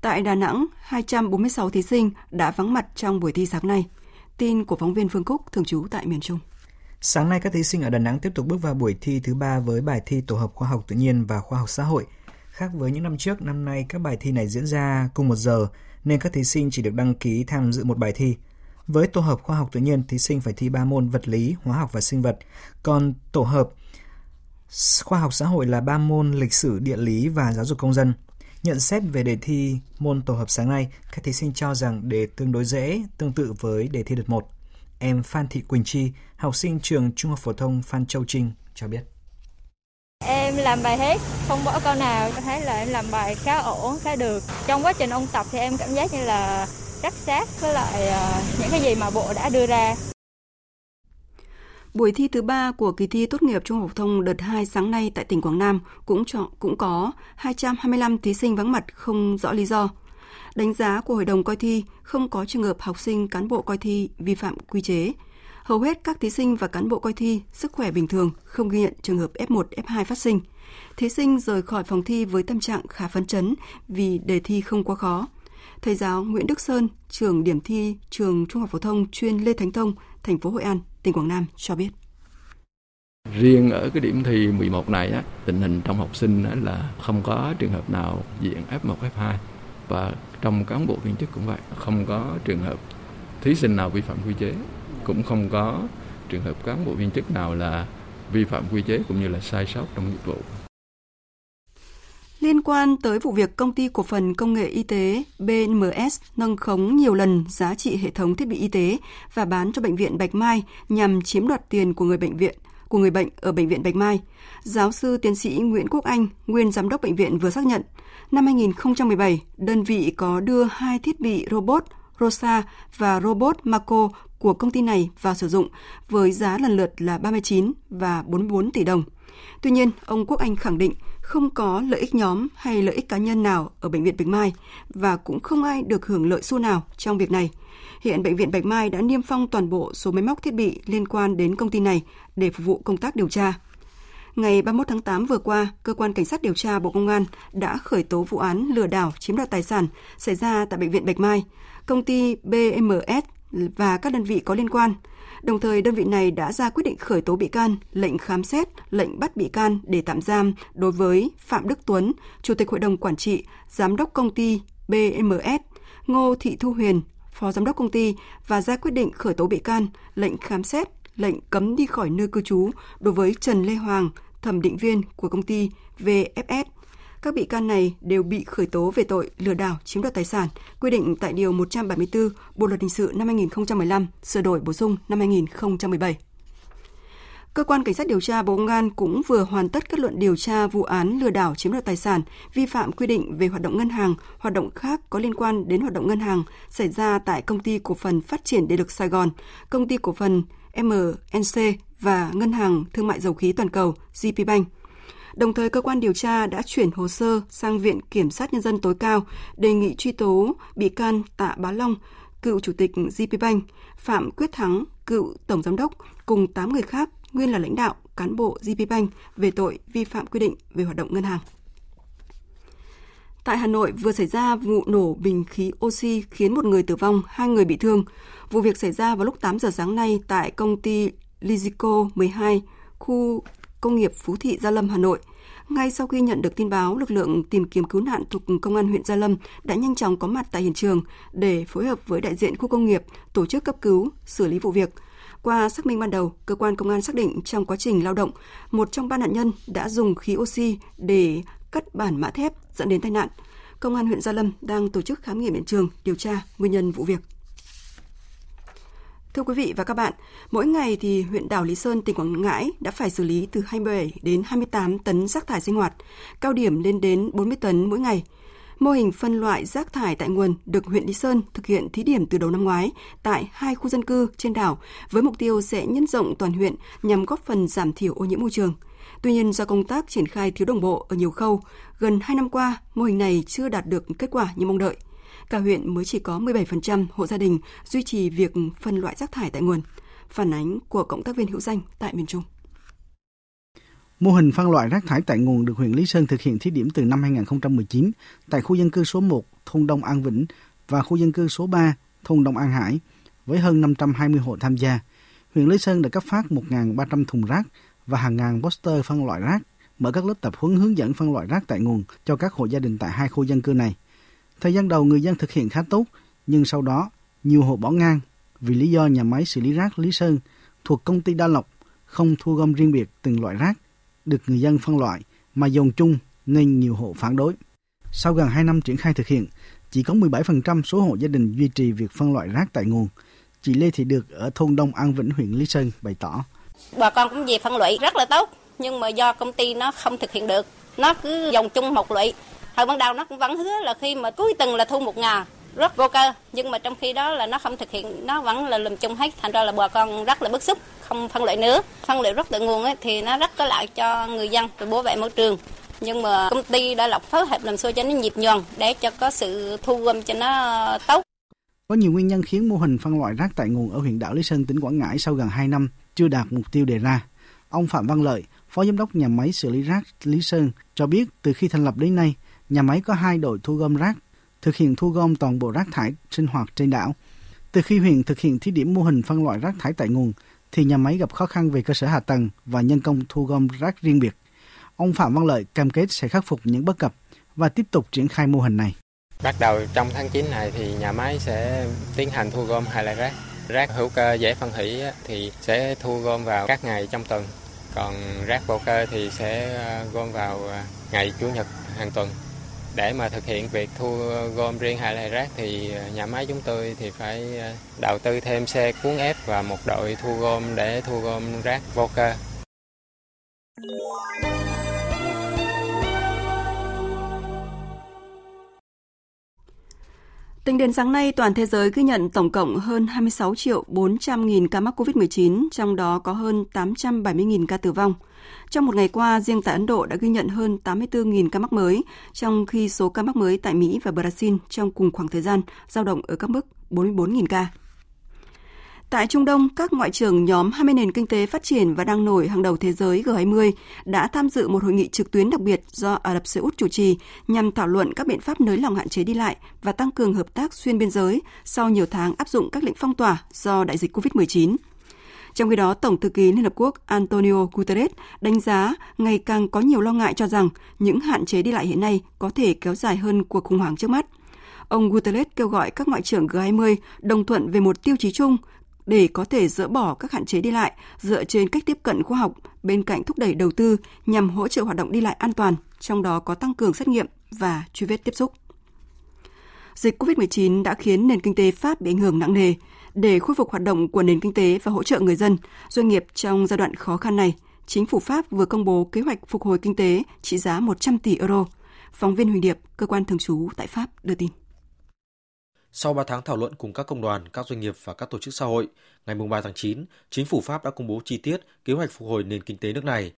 Tại Đà Nẵng, 246 thí sinh đã vắng mặt trong buổi thi sáng nay. Tin của phóng viên Phương Cúc thường trú tại miền Trung. Sáng nay các thí sinh ở Đà Nẵng tiếp tục bước vào buổi thi thứ ba với bài thi tổ hợp khoa học tự nhiên và khoa học xã hội. Khác với những năm trước, năm nay các bài thi này diễn ra cùng một giờ nên các thí sinh chỉ được đăng ký tham dự một bài thi. Với tổ hợp khoa học tự nhiên, thí sinh phải thi 3 môn vật lý, hóa học và sinh vật. Còn tổ hợp khoa học xã hội là 3 môn lịch sử, địa lý và giáo dục công dân. Nhận xét về đề thi môn tổ hợp sáng nay, các thí sinh cho rằng đề tương đối dễ, tương tự với đề thi đợt 1. Em Phan Thị Quỳnh Chi, học sinh trường Trung học phổ thông Phan Châu Trinh cho biết. Em làm bài hết, không bỏ câu nào, thấy là em làm bài khá ổn, khá được. Trong quá trình ôn tập thì em cảm giác như là rất sát với lại ờ, những cái gì mà bộ đã đưa ra. Buổi thi thứ ba của kỳ thi tốt nghiệp trung học phổ thông đợt 2 sáng nay tại tỉnh Quảng Nam cũng chọn cũng có 225 thí sinh vắng mặt không rõ lý do. Đánh giá của hội đồng coi thi không có trường hợp học sinh cán bộ coi thi vi phạm quy chế. Hầu hết các thí sinh và cán bộ coi thi sức khỏe bình thường, không ghi nhận trường hợp F1, F2 phát sinh. Thí sinh rời khỏi phòng thi với tâm trạng khá phấn chấn vì đề thi không quá khó. Thầy giáo Nguyễn Đức Sơn, trưởng điểm thi trường Trung học phổ thông chuyên Lê Thánh Tông, thành phố Hội An, tỉnh Quảng Nam cho biết. Riêng ở cái điểm thi 11 này á, tình hình trong học sinh á, là không có trường hợp nào diện F1, F2 và trong cán bộ viên chức cũng vậy, không có trường hợp thí sinh nào vi phạm quy chế, cũng không có trường hợp cán bộ viên chức nào là vi phạm quy chế cũng như là sai sót trong nhiệm vụ. Liên quan tới vụ việc công ty cổ phần công nghệ y tế BMS nâng khống nhiều lần giá trị hệ thống thiết bị y tế và bán cho bệnh viện Bạch Mai nhằm chiếm đoạt tiền của người bệnh viện của người bệnh ở bệnh viện Bạch Mai, giáo sư tiến sĩ Nguyễn Quốc Anh, nguyên giám đốc bệnh viện vừa xác nhận, năm 2017, đơn vị có đưa hai thiết bị robot Rosa và robot Mako của công ty này vào sử dụng với giá lần lượt là 39 và 44 tỷ đồng. Tuy nhiên, ông Quốc Anh khẳng định không có lợi ích nhóm hay lợi ích cá nhân nào ở bệnh viện Bạch Mai và cũng không ai được hưởng lợi xu nào trong việc này. Hiện bệnh viện Bạch Mai đã niêm phong toàn bộ số máy móc thiết bị liên quan đến công ty này để phục vụ công tác điều tra. Ngày 31 tháng 8 vừa qua, cơ quan cảnh sát điều tra Bộ Công an đã khởi tố vụ án lừa đảo chiếm đoạt tài sản xảy ra tại bệnh viện Bạch Mai, công ty BMS và các đơn vị có liên quan. Đồng thời, đơn vị này đã ra quyết định khởi tố bị can, lệnh khám xét, lệnh bắt bị can để tạm giam đối với Phạm Đức Tuấn, Chủ tịch Hội đồng Quản trị, Giám đốc công ty BMS, Ngô Thị Thu Huyền, Phó Giám đốc công ty và ra quyết định khởi tố bị can, lệnh khám xét, lệnh cấm đi khỏi nơi cư trú đối với Trần Lê Hoàng, thẩm định viên của công ty VFS. Các bị can này đều bị khởi tố về tội lừa đảo chiếm đoạt tài sản, quy định tại Điều 174 Bộ Luật Hình sự năm 2015, sửa đổi bổ sung năm 2017. Cơ quan Cảnh sát điều tra Bộ Công an cũng vừa hoàn tất kết luận điều tra vụ án lừa đảo chiếm đoạt tài sản, vi phạm quy định về hoạt động ngân hàng, hoạt động khác có liên quan đến hoạt động ngân hàng xảy ra tại Công ty Cổ phần Phát triển Điện lực Sài Gòn, Công ty Cổ phần MNC và Ngân hàng Thương mại Dầu khí Toàn cầu GPBank. Đồng thời, cơ quan điều tra đã chuyển hồ sơ sang Viện Kiểm sát Nhân dân tối cao đề nghị truy tố bị can Tạ Bá Long, cựu chủ tịch GPBank, Phạm Quyết Thắng, cựu tổng giám đốc cùng 8 người khác nguyên là lãnh đạo, cán bộ GPBank về tội vi phạm quy định về hoạt động ngân hàng. Tại Hà Nội vừa xảy ra vụ nổ bình khí oxy khiến một người tử vong, hai người bị thương. Vụ việc xảy ra vào lúc 8 giờ sáng nay tại công ty Lizico 12, khu công nghiệp Phú Thị Gia Lâm, Hà Nội. Ngay sau khi nhận được tin báo, lực lượng tìm kiếm cứu nạn thuộc Công an huyện Gia Lâm đã nhanh chóng có mặt tại hiện trường để phối hợp với đại diện khu công nghiệp tổ chức cấp cứu, xử lý vụ việc. Qua xác minh ban đầu, cơ quan công an xác định trong quá trình lao động, một trong ba nạn nhân đã dùng khí oxy để cắt bản mã thép dẫn đến tai nạn. Công an huyện Gia Lâm đang tổ chức khám nghiệm hiện trường, điều tra nguyên nhân vụ việc. Thưa quý vị và các bạn, mỗi ngày thì huyện đảo Lý Sơn, tỉnh Quảng Ngãi đã phải xử lý từ 27 đến 28 tấn rác thải sinh hoạt, cao điểm lên đến 40 tấn mỗi ngày. Mô hình phân loại rác thải tại nguồn được huyện Lý Sơn thực hiện thí điểm từ đầu năm ngoái tại hai khu dân cư trên đảo với mục tiêu sẽ nhân rộng toàn huyện nhằm góp phần giảm thiểu ô nhiễm môi trường. Tuy nhiên do công tác triển khai thiếu đồng bộ ở nhiều khâu, gần 2 năm qua mô hình này chưa đạt được kết quả như mong đợi. Cả huyện mới chỉ có 17% hộ gia đình duy trì việc phân loại rác thải tại nguồn. Phản ánh của cộng tác viên hữu danh tại miền Trung. Mô hình phân loại rác thải tại nguồn được huyện Lý Sơn thực hiện thí điểm từ năm 2019 tại khu dân cư số 1, thôn Đông An Vĩnh và khu dân cư số 3, thôn Đông An Hải với hơn 520 hộ tham gia. Huyện Lý Sơn đã cấp phát 1.300 thùng rác và hàng ngàn poster phân loại rác, mở các lớp tập huấn hướng dẫn phân loại rác tại nguồn cho các hộ gia đình tại hai khu dân cư này. Thời gian đầu người dân thực hiện khá tốt, nhưng sau đó nhiều hộ bỏ ngang vì lý do nhà máy xử lý rác Lý Sơn thuộc công ty Đa Lộc không thu gom riêng biệt từng loại rác được người dân phân loại mà dồn chung nên nhiều hộ phản đối. Sau gần 2 năm triển khai thực hiện, chỉ có 17% số hộ gia đình duy trì việc phân loại rác tại nguồn. Chị Lê Thị Được ở thôn Đông An Vĩnh, huyện Lý Sơn bày tỏ. Bà con cũng về phân loại rất là tốt, nhưng mà do công ty nó không thực hiện được. Nó cứ dòng chung một loại. Hồi ban đầu nó cũng vẫn hứa là khi mà cuối tuần là thu một ngà, rất vô cơ. Nhưng mà trong khi đó là nó không thực hiện, nó vẫn là lùm chung hết. Thành ra là bà con rất là bức xúc không phân loại nữa. Phân loại rác tại nguồn ấy, thì nó rất có lợi cho người dân và bảo vệ môi trường. Nhưng mà công ty đã lọc phối hợp làm sao cho nó nhịp nhàng để cho có sự thu gom cho nó tốt. Có nhiều nguyên nhân khiến mô hình phân loại rác tại nguồn ở huyện đảo Lý Sơn, tỉnh Quảng Ngãi sau gần 2 năm chưa đạt mục tiêu đề ra. Ông Phạm Văn Lợi, Phó Giám đốc nhà máy xử lý rác Lý Sơn cho biết từ khi thành lập đến nay, nhà máy có hai đội thu gom rác, thực hiện thu gom toàn bộ rác thải sinh hoạt trên đảo. Từ khi huyện thực hiện thí điểm mô hình phân loại rác thải tại nguồn, thì nhà máy gặp khó khăn về cơ sở hạ tầng và nhân công thu gom rác riêng biệt. Ông Phạm Văn Lợi cam kết sẽ khắc phục những bất cập và tiếp tục triển khai mô hình này. Bắt đầu trong tháng 9 này thì nhà máy sẽ tiến hành thu gom hai loại rác. Rác hữu cơ dễ phân hủy thì sẽ thu gom vào các ngày trong tuần, còn rác vô cơ thì sẽ ờ, gom vào ờ, ngày chủ nhật hàng tuần. Để mà thực hiện việc thu gom riêng hai loại rác thì ờ, nhà máy chúng tôi thì phải ờ, đầu tư thêm xe cuốn ép và một đội thu gom để thu gom rác vô cơ. Tính đến sáng nay, toàn thế giới ghi nhận tổng cộng hơn 26 triệu 400 nghìn ca mắc COVID-19, trong đó có hơn 870 nghìn ca tử vong. Trong một ngày qua, riêng tại Ấn Độ đã ghi nhận hơn 84 nghìn ca mắc mới, trong khi số ca mắc mới tại Mỹ và Brazil trong cùng khoảng thời gian dao động ở các mức 44 nghìn ca. Tại Trung Đông, các ngoại trưởng nhóm 20 nền kinh tế phát triển và đang nổi hàng đầu thế giới G20 đã tham dự một hội nghị trực tuyến đặc biệt do Ả Rập Xê Út chủ trì nhằm thảo luận các biện pháp nới lỏng hạn chế đi lại và tăng cường hợp tác xuyên biên giới sau nhiều tháng áp dụng các lệnh phong tỏa do đại dịch COVID-19. Trong khi đó, Tổng thư ký Liên Hợp Quốc Antonio Guterres đánh giá ngày càng có nhiều lo ngại cho rằng những hạn chế đi lại hiện nay có thể kéo dài hơn cuộc khủng hoảng trước mắt. Ông Guterres kêu gọi các ngoại trưởng G20 đồng thuận về một tiêu chí chung để có thể dỡ bỏ các hạn chế đi lại dựa trên cách tiếp cận khoa học bên cạnh thúc đẩy đầu tư nhằm hỗ trợ hoạt động đi lại an toàn, trong đó có tăng cường xét nghiệm và truy vết tiếp xúc. Dịch COVID-19 đã khiến nền kinh tế Pháp bị ảnh hưởng nặng nề. Để khôi phục hoạt động của nền kinh tế và hỗ trợ người dân, doanh nghiệp trong giai đoạn khó khăn này, chính phủ Pháp vừa công bố kế hoạch phục hồi kinh tế trị giá 100 tỷ euro. Phóng viên Huỳnh Điệp, cơ quan thường trú tại Pháp đưa tin. Sau 3 tháng thảo luận cùng các công đoàn, các doanh nghiệp và các tổ chức xã hội, ngày 3 tháng 9, chính phủ Pháp đã công bố chi tiết kế hoạch phục hồi nền kinh tế nước này.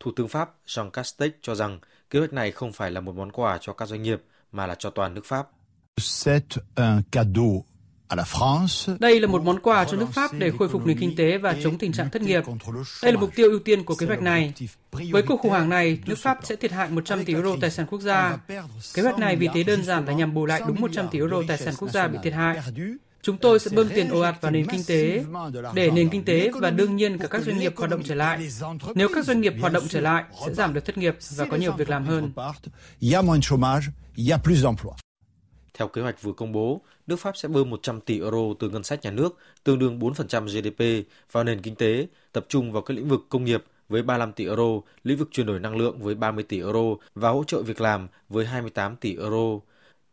Thủ tướng Pháp Jean Castex cho rằng kế hoạch này không phải là một món quà cho các doanh nghiệp mà là cho toàn nước Pháp. C'est un cadeau đây là một món quà cho nước Pháp để khôi phục nền kinh tế và chống tình trạng thất nghiệp. Đây là mục tiêu ưu tiên của kế hoạch này. Với cuộc khủng hoảng này, nước Pháp sẽ thiệt hại 100 tỷ euro tài sản quốc gia. Kế hoạch này vì thế đơn giản là nhằm bù lại đúng 100 tỷ euro tài sản quốc gia bị thiệt hại. Chúng tôi sẽ bơm tiền ồ ạt vào nền kinh tế để nền kinh tế và đương nhiên cả các doanh nghiệp hoạt động trở lại. Nếu các doanh nghiệp hoạt động trở lại, sẽ giảm được thất nghiệp và có nhiều việc làm hơn. Theo kế hoạch vừa công bố, nước Pháp sẽ bơm 100 tỷ euro từ ngân sách nhà nước, tương đương 4% GDP, vào nền kinh tế, tập trung vào các lĩnh vực công nghiệp với 35 tỷ euro, lĩnh vực chuyển đổi năng lượng với 30 tỷ euro và hỗ trợ việc làm với 28 tỷ euro.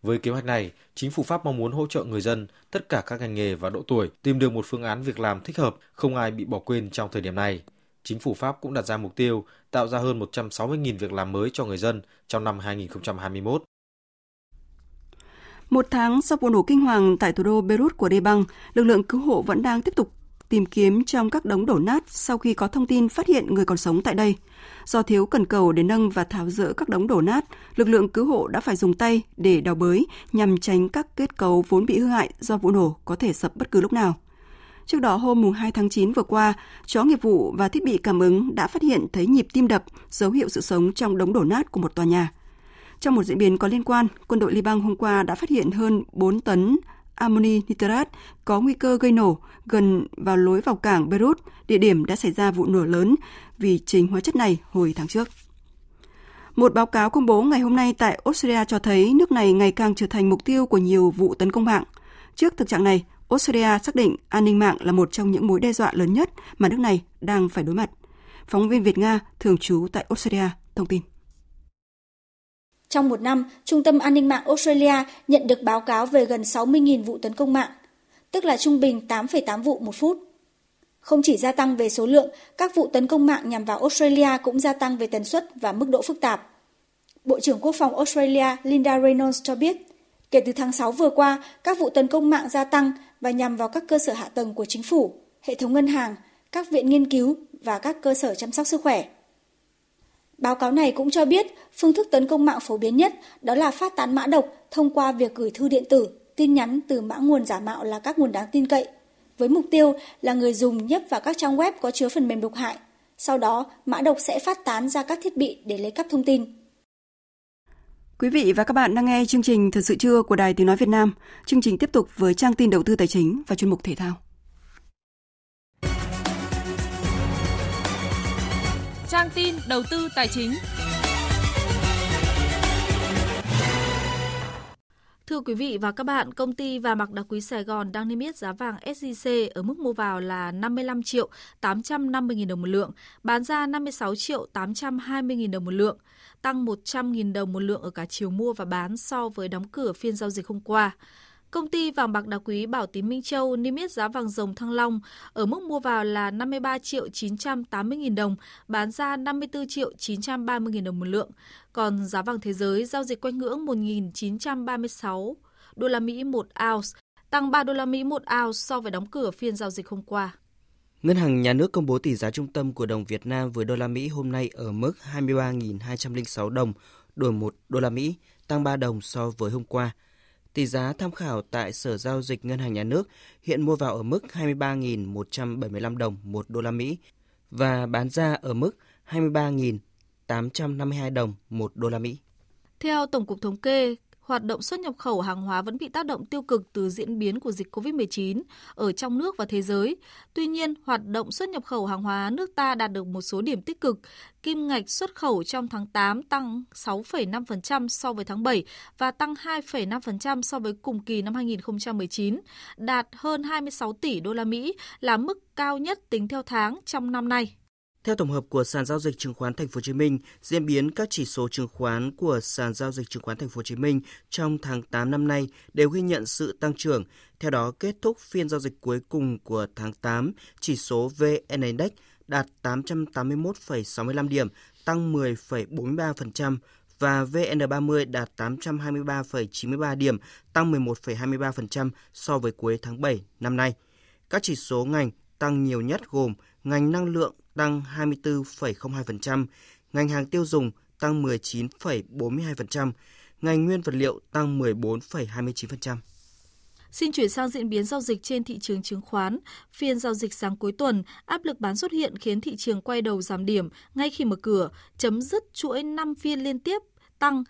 Với kế hoạch này, chính phủ Pháp mong muốn hỗ trợ người dân, tất cả các ngành nghề và độ tuổi tìm được một phương án việc làm thích hợp, không ai bị bỏ quên trong thời điểm này. Chính phủ Pháp cũng đặt ra mục tiêu tạo ra hơn 160.000 việc làm mới cho người dân trong năm 2021. Một tháng sau vụ nổ kinh hoàng tại thủ đô Beirut của Liban, lực lượng cứu hộ vẫn đang tiếp tục tìm kiếm trong các đống đổ nát sau khi có thông tin phát hiện người còn sống tại đây. Do thiếu cần cầu để nâng và tháo dỡ các đống đổ nát, lực lượng cứu hộ đã phải dùng tay để đào bới nhằm tránh các kết cấu vốn bị hư hại do vụ nổ có thể sập bất cứ lúc nào. Trước đó hôm 2 tháng 9 vừa qua, chó nghiệp vụ và thiết bị cảm ứng đã phát hiện thấy nhịp tim đập, dấu hiệu sự sống trong đống đổ nát của một tòa nhà. Trong một diễn biến có liên quan, quân đội Liban hôm qua đã phát hiện hơn 4 tấn amoni nitrat có nguy cơ gây nổ gần vào lối vào cảng Beirut, địa điểm đã xảy ra vụ nổ lớn vì chính hóa chất này hồi tháng trước. Một báo cáo công bố ngày hôm nay tại Australia cho thấy nước này ngày càng trở thành mục tiêu của nhiều vụ tấn công mạng. Trước thực trạng này, Australia xác định an ninh mạng là một trong những mối đe dọa lớn nhất mà nước này đang phải đối mặt. Phóng viên Việt Nga thường trú tại Australia thông tin. Trong một năm, Trung tâm An ninh mạng Australia nhận được báo cáo về gần 60.000 vụ tấn công mạng, tức là trung bình 8,8 vụ một phút. Không chỉ gia tăng về số lượng, các vụ tấn công mạng nhằm vào Australia cũng gia tăng về tần suất và mức độ phức tạp. Bộ trưởng Quốc phòng Australia Linda Reynolds cho biết, kể từ tháng 6 vừa qua, các vụ tấn công mạng gia tăng và nhằm vào các cơ sở hạ tầng của chính phủ, hệ thống ngân hàng, các viện nghiên cứu và các cơ sở chăm sóc sức khỏe. Báo cáo này cũng cho biết phương thức tấn công mạng phổ biến nhất đó là phát tán mã độc thông qua việc gửi thư điện tử, tin nhắn từ mã nguồn giả mạo là các nguồn đáng tin cậy, với mục tiêu là người dùng nhấp vào các trang web có chứa phần mềm độc hại. Sau đó, mã độc sẽ phát tán ra các thiết bị để lấy cắp thông tin. Quý vị và các bạn đang nghe chương trình Thật sự trưa của Đài Tiếng Nói Việt Nam. Chương trình tiếp tục với trang tin đầu tư tài chính và chuyên mục thể thao. Trang tin đầu tư tài chính. Thưa quý vị và các bạn, công ty vàng bạc đá quý Sài Gòn đang niêm yết giá vàng SJC ở mức mua vào là 55 triệu 850 000 đồng một lượng, bán ra 56 triệu 820 000 đồng một lượng, tăng 100 000 đồng một lượng ở cả chiều mua và bán so với đóng cửa phiên giao dịch hôm qua. Công ty vàng bạc đá quý Bảo Tín Minh Châu niêm yết giá vàng rồng Thăng Long ở mức mua vào là 53 triệu 980 nghìn đồng, bán ra 54 triệu 930 nghìn đồng một lượng. Còn giá vàng thế giới giao dịch quanh ngưỡng 1.936 đô la Mỹ một ounce, tăng 3 đô la Mỹ một ounce so với đóng cửa phiên giao dịch hôm qua. Ngân hàng Nhà nước công bố tỷ giá trung tâm của đồng Việt Nam với đô la Mỹ hôm nay ở mức 23.206 đồng đổi 1 đô la Mỹ, tăng 3 đồng so với hôm qua. Tỷ giá tham khảo tại Sở Giao dịch Ngân hàng Nhà nước hiện mua vào ở mức 23.175 đồng một đô la Mỹ và bán ra ở mức 23.852 đồng một đô la Mỹ. Theo Tổng cục Thống kê, hoạt động xuất nhập khẩu hàng hóa vẫn bị tác động tiêu cực từ diễn biến của dịch COVID-19 ở trong nước và thế giới. Tuy nhiên, hoạt động xuất nhập khẩu hàng hóa nước ta đạt được một số điểm tích cực. Kim ngạch xuất khẩu trong tháng 8 tăng 6,5% so với tháng 7 và tăng 2,5% so với cùng kỳ năm 2019, đạt hơn 26 tỷ đô la Mỹ là mức cao nhất tính theo tháng trong năm nay. Theo tổng hợp của sàn giao dịch chứng khoán Thành phố Hồ Chí Minh, diễn biến các chỉ số chứng khoán của sàn giao dịch chứng khoán Thành phố Hồ Chí Minh trong tháng 8 năm nay đều ghi nhận sự tăng trưởng. Theo đó, kết thúc phiên giao dịch cuối cùng của tháng 8, chỉ số VN Index đạt 881,65 điểm, tăng 10,43% và VN30 đạt 823,93 điểm, tăng 11,23% so với cuối tháng 7 năm nay. Các chỉ số ngành tăng nhiều nhất gồm ngành năng lượng tăng 24,02%, ngành hàng tiêu dùng tăng 19,42%, ngành nguyên vật liệu tăng 14,29%. Xin chuyển sang diễn biến giao dịch trên thị trường chứng khoán. Phiên giao dịch sáng cuối tuần, áp lực bán xuất hiện khiến thị trường quay đầu giảm điểm ngay khi mở cửa, chấm dứt chuỗi 5 phiên liên tiếp tăng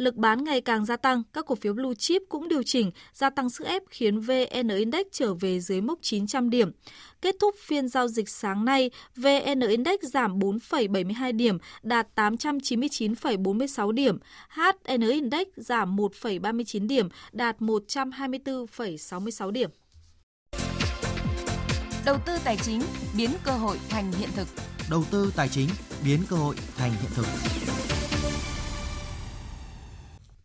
lực bán ngày càng gia tăng, các cổ phiếu blue chip cũng điều chỉnh, gia tăng sức ép khiến VN Index trở về dưới mốc 900 điểm. Kết thúc phiên giao dịch sáng nay, VN Index giảm 4,72 điểm, đạt 899,46 điểm. HN Index giảm 1,39 điểm, đạt 124,66 điểm. Đầu tư tài chính biến cơ hội thành hiện thực. Đầu tư tài chính biến cơ hội thành hiện thực.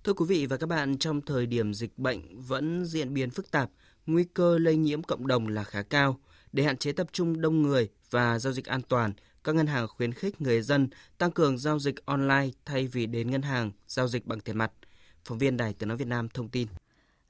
Thưa quý vị và các bạn, trong thời điểm dịch bệnh vẫn diễn biến phức tạp, nguy cơ lây nhiễm cộng đồng là khá cao. Để hạn chế tập trung đông người và giao dịch an toàn, các ngân hàng khuyến khích người dân tăng cường giao dịch online thay vì đến ngân hàng giao dịch bằng tiền mặt. Phóng viên Đài Tiếng Nói Việt Nam thông tin.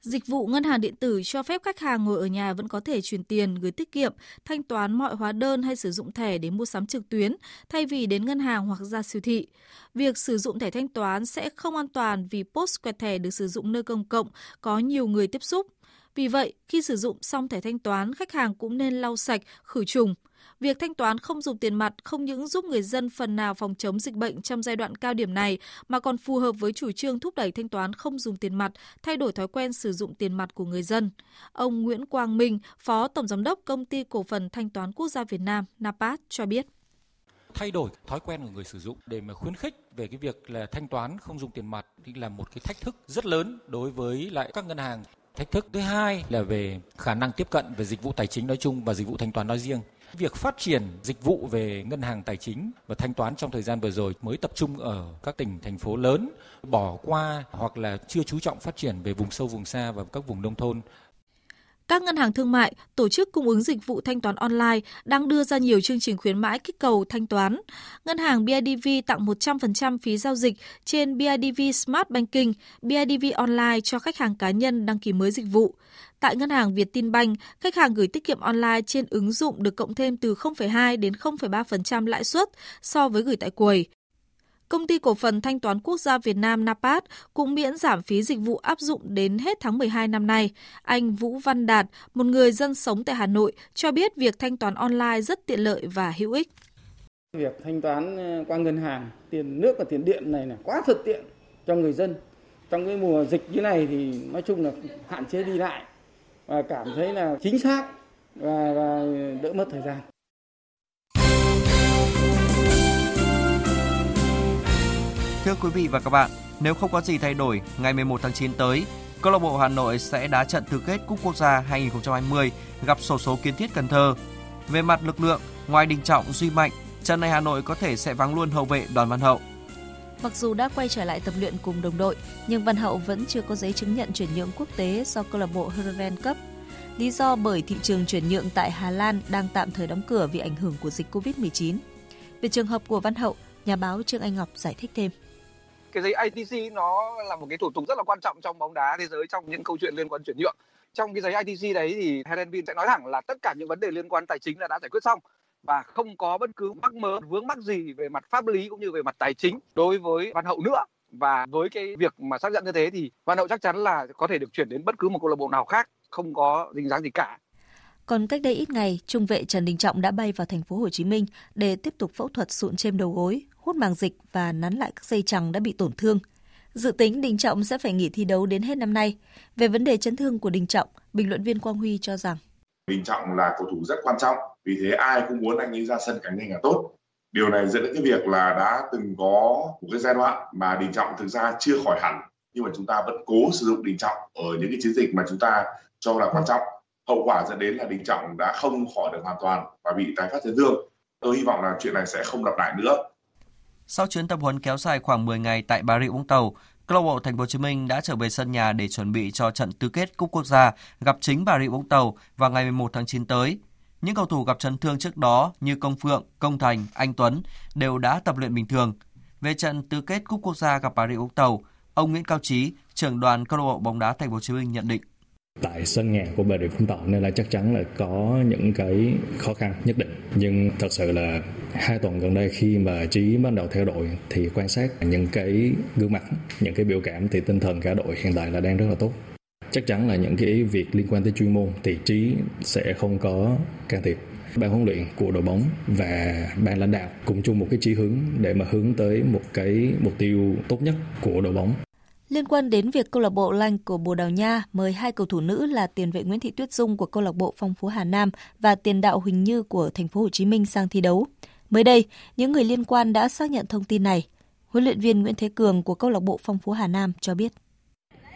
Dịch vụ ngân hàng điện tử cho phép khách hàng ngồi ở nhà vẫn có thể chuyển tiền, gửi tiết kiệm, thanh toán mọi hóa đơn hay sử dụng thẻ để mua sắm trực tuyến thay vì đến ngân hàng hoặc ra siêu thị. Việc sử dụng thẻ thanh toán sẽ không an toàn vì post quẹt thẻ được sử dụng nơi công cộng có nhiều người tiếp xúc. Vì vậy, khi sử dụng xong thẻ thanh toán, khách hàng cũng nên lau sạch, khử trùng. Việc thanh toán không dùng tiền mặt không những giúp người dân phần nào phòng chống dịch bệnh trong giai đoạn cao điểm này mà còn phù hợp với chủ trương thúc đẩy thanh toán không dùng tiền mặt, thay đổi thói quen sử dụng tiền mặt của người dân. Ông Nguyễn Quang Minh, Phó Tổng Giám đốc Công ty Cổ phần Thanh toán Quốc gia Việt Nam NAPAT cho biết thay đổi thói quen của người sử dụng để mà khuyến khích về cái việc là thanh toán không dùng tiền mặt thì là một cái thách thức rất lớn đối với lại các ngân hàng. Thách thức thứ hai là về khả năng tiếp cận về dịch vụ tài chính nói chung và dịch vụ thanh toán nói riêng. Việc phát triển dịch vụ về ngân hàng tài chính và thanh toán trong thời gian vừa rồi mới tập trung ở các tỉnh thành phố lớn, bỏ qua hoặc là chưa chú trọng phát triển về vùng sâu vùng xa và các vùng nông thôn. Các ngân hàng thương mại, tổ chức cung ứng dịch vụ thanh toán online đang đưa ra nhiều chương trình khuyến mãi kích cầu thanh toán. Ngân hàng BIDV tặng 100% phí giao dịch trên BIDV Smart Banking, BIDV Online cho khách hàng cá nhân đăng ký mới dịch vụ. Tại ngân hàng Vietinbank, khách hàng gửi tiết kiệm online trên ứng dụng được cộng thêm từ 0,2 đến 0,3% lãi suất so với gửi tại quầy. Công ty cổ phần thanh toán quốc gia Việt Nam NAPAT cũng miễn giảm phí dịch vụ áp dụng đến hết tháng 12 năm nay. Anh Vũ Văn Đạt, một người dân sống tại Hà Nội, cho biết việc thanh toán online rất tiện lợi và hữu ích. Việc thanh toán ờ, qua ngân hàng, tiền nước và tiền điện này là quá thuận tiện cho người dân. Trong cái mùa dịch như này thì nói chung là hạn chế đi lại và cảm thấy là chính xác và, và đỡ mất thời gian. Thưa quý vị và các bạn, nếu không có gì thay đổi, ngày 11 tháng 9 tới, câu lạc bộ Hà Nội sẽ đá trận tứ kết Cúp Quốc gia 2020 gặp sổ số Kiến Thiết Cần Thơ. Về mặt lực lượng, ngoài Đình Trọng, Duy Mạnh, trận này Hà Nội có thể sẽ vắng luôn hậu vệ Đoàn Văn Hậu. Mặc dù đã quay trở lại tập luyện cùng đồng đội, nhưng Văn Hậu vẫn chưa có giấy chứng nhận chuyển nhượng quốc tế do câu lạc bộ Heerenveen cấp. Lý do bởi thị trường chuyển nhượng tại Hà Lan đang tạm thời đóng cửa vì ảnh hưởng của dịch Covid-19. Về trường hợp của Văn Hậu, nhà báo Trương Anh Ngọc giải thích thêm cái giấy ITC nó là một cái thủ tục rất là quan trọng trong bóng đá thế giới trong những câu chuyện liên quan chuyển nhượng trong cái giấy ITC đấy thì Herenvin sẽ nói thẳng là tất cả những vấn đề liên quan tài chính là đã giải quyết xong và không có bất cứ mắc mớ vướng mắc gì về mặt pháp lý cũng như về mặt tài chính đối với Văn Hậu nữa và với cái việc mà xác nhận như thế thì Văn Hậu chắc chắn là có thể được chuyển đến bất cứ một câu lạc bộ nào khác không có dính dáng gì cả còn cách đây ít ngày, trung vệ Trần Đình Trọng đã bay vào thành phố Hồ Chí Minh để tiếp tục phẫu thuật sụn trên đầu gối, hút màng dịch và nắn lại các dây chằng đã bị tổn thương. Dự tính Đình Trọng sẽ phải nghỉ thi đấu đến hết năm nay. Về vấn đề chấn thương của Đình Trọng, bình luận viên Quang Huy cho rằng Đình Trọng là cầu thủ rất quan trọng, vì thế ai cũng muốn anh ấy ra sân càng nhanh càng tốt. Điều này dẫn đến cái việc là đã từng có một cái giai đoạn mà Đình Trọng thực ra chưa khỏi hẳn, nhưng mà chúng ta vẫn cố sử dụng Đình Trọng ở những cái chiến dịch mà chúng ta cho là quan trọng. Hậu quả dẫn đến là Đình Trọng đã không khỏi được hoàn toàn và bị tái phát chấn thương. Tôi hy vọng là chuyện này sẽ không lặp lại nữa. Sau chuyến tập huấn kéo dài khoảng 10 ngày tại Bà Rịa Vũng Tàu, câu lạc bộ Thành phố Hồ Chí Minh đã trở về sân nhà để chuẩn bị cho trận tứ kết Cúp Quốc gia gặp chính Bà Rịa Vũng Tàu vào ngày 11 tháng 9 tới. Những cầu thủ gặp chấn thương trước đó như Công Phượng, Công Thành, Anh Tuấn đều đã tập luyện bình thường. Về trận tứ kết Cúp Quốc gia gặp Bà Rịa Vũng Tàu, ông Nguyễn Cao Trí, trưởng đoàn câu lạc bộ bóng đá Thành phố Hồ Chí Minh nhận định. Tại sân nhà của Bà Rịa Vũng Tàu nên là chắc chắn là có những cái khó khăn nhất định. Nhưng thật sự là hai tuần gần đây khi mà trí bắt đầu theo đội thì quan sát những cái gương mặt những cái biểu cảm thì tinh thần cả đội hiện tại là đang rất là tốt chắc chắn là những cái việc liên quan tới chuyên môn thì trí sẽ không có can thiệp ban huấn luyện của đội bóng và ban lãnh đạo cùng chung một cái chí hướng để mà hướng tới một cái mục tiêu tốt nhất của đội bóng Liên quan đến việc câu lạc bộ Lanh của Bồ Đào Nha mời hai cầu thủ nữ là tiền vệ Nguyễn Thị Tuyết Dung của câu lạc bộ Phong Phú Hà Nam và tiền đạo Huỳnh Như của thành phố Hồ Chí Minh sang thi đấu. Mới đây, những người liên quan đã xác nhận thông tin này. Huấn luyện viên Nguyễn Thế Cường của câu lạc bộ Phong Phú Hà Nam cho biết.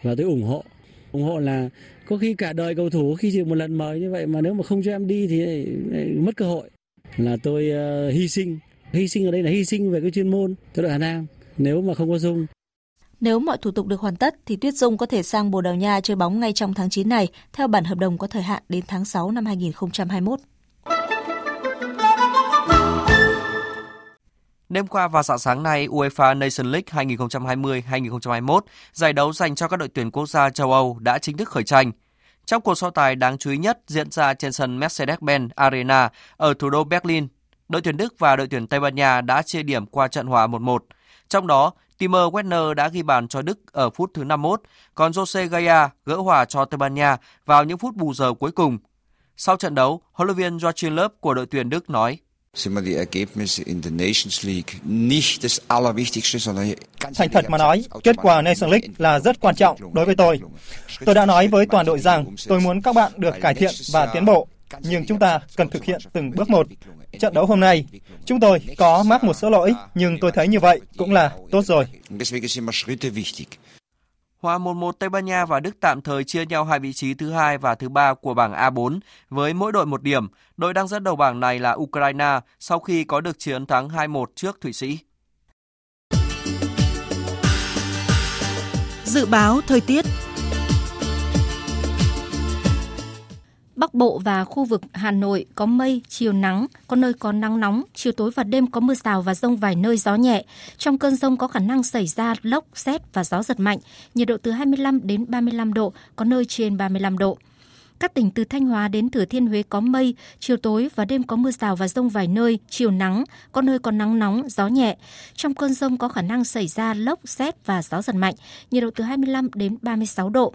Và tôi ủng hộ ủng hộ là có khi cả đời cầu thủ khi chỉ một lần mời như vậy mà nếu mà không cho em đi thì mất cơ hội. Là tôi uh, hy sinh. Hy sinh ở đây là hy sinh về cái chuyên môn cho đội Hà Nam. Nếu mà không có Dung Nếu mọi thủ tục được hoàn tất thì Tuyết Dung có thể sang Bồ Đào Nha chơi bóng ngay trong tháng 9 này theo bản hợp đồng có thời hạn đến tháng 6 năm 2021. Đêm qua và sáng sáng nay, UEFA Nation League 2020-2021, giải đấu dành cho các đội tuyển quốc gia châu Âu đã chính thức khởi tranh. Trong cuộc so tài đáng chú ý nhất diễn ra trên sân Mercedes-Benz Arena ở thủ đô Berlin, đội tuyển Đức và đội tuyển Tây Ban Nha đã chia điểm qua trận hòa 1-1. Trong đó, Timo Werner đã ghi bàn cho Đức ở phút thứ 51, còn Jose Gaya gỡ hòa cho Tây Ban Nha vào những phút bù giờ cuối cùng. Sau trận đấu, huấn luyện viên Joachim Löw của đội tuyển Đức nói: Thành thật mà nói, kết quả Nation League là rất quan trọng đối với tôi. Tôi đã nói với toàn đội rằng tôi muốn các bạn được cải thiện và tiến bộ, nhưng chúng ta cần thực hiện từng bước một. Trận đấu hôm nay, chúng tôi có mắc một số lỗi, nhưng tôi thấy như vậy cũng là tốt rồi. Hòa 1-1 Tây Ban Nha và Đức tạm thời chia nhau hai vị trí thứ hai và thứ ba của bảng A4 với mỗi đội một điểm. Đội đang dẫn đầu bảng này là Ukraine sau khi có được chiến thắng 2-1 trước Thụy Sĩ. Dự báo thời tiết Bắc Bộ và khu vực Hà Nội có mây, chiều nắng, có nơi có nắng nóng, chiều tối và đêm có mưa rào và rông vài nơi gió nhẹ. Trong cơn rông có khả năng xảy ra lốc, xét và gió giật mạnh, nhiệt độ từ 25 đến 35 độ, có nơi trên 35 độ. Các tỉnh từ Thanh Hóa đến Thừa Thiên Huế có mây, chiều tối và đêm có mưa rào và rông vài nơi, chiều nắng, có nơi có nắng nóng, gió nhẹ. Trong cơn rông có khả năng xảy ra lốc, xét và gió giật mạnh, nhiệt độ từ 25 đến 36 độ.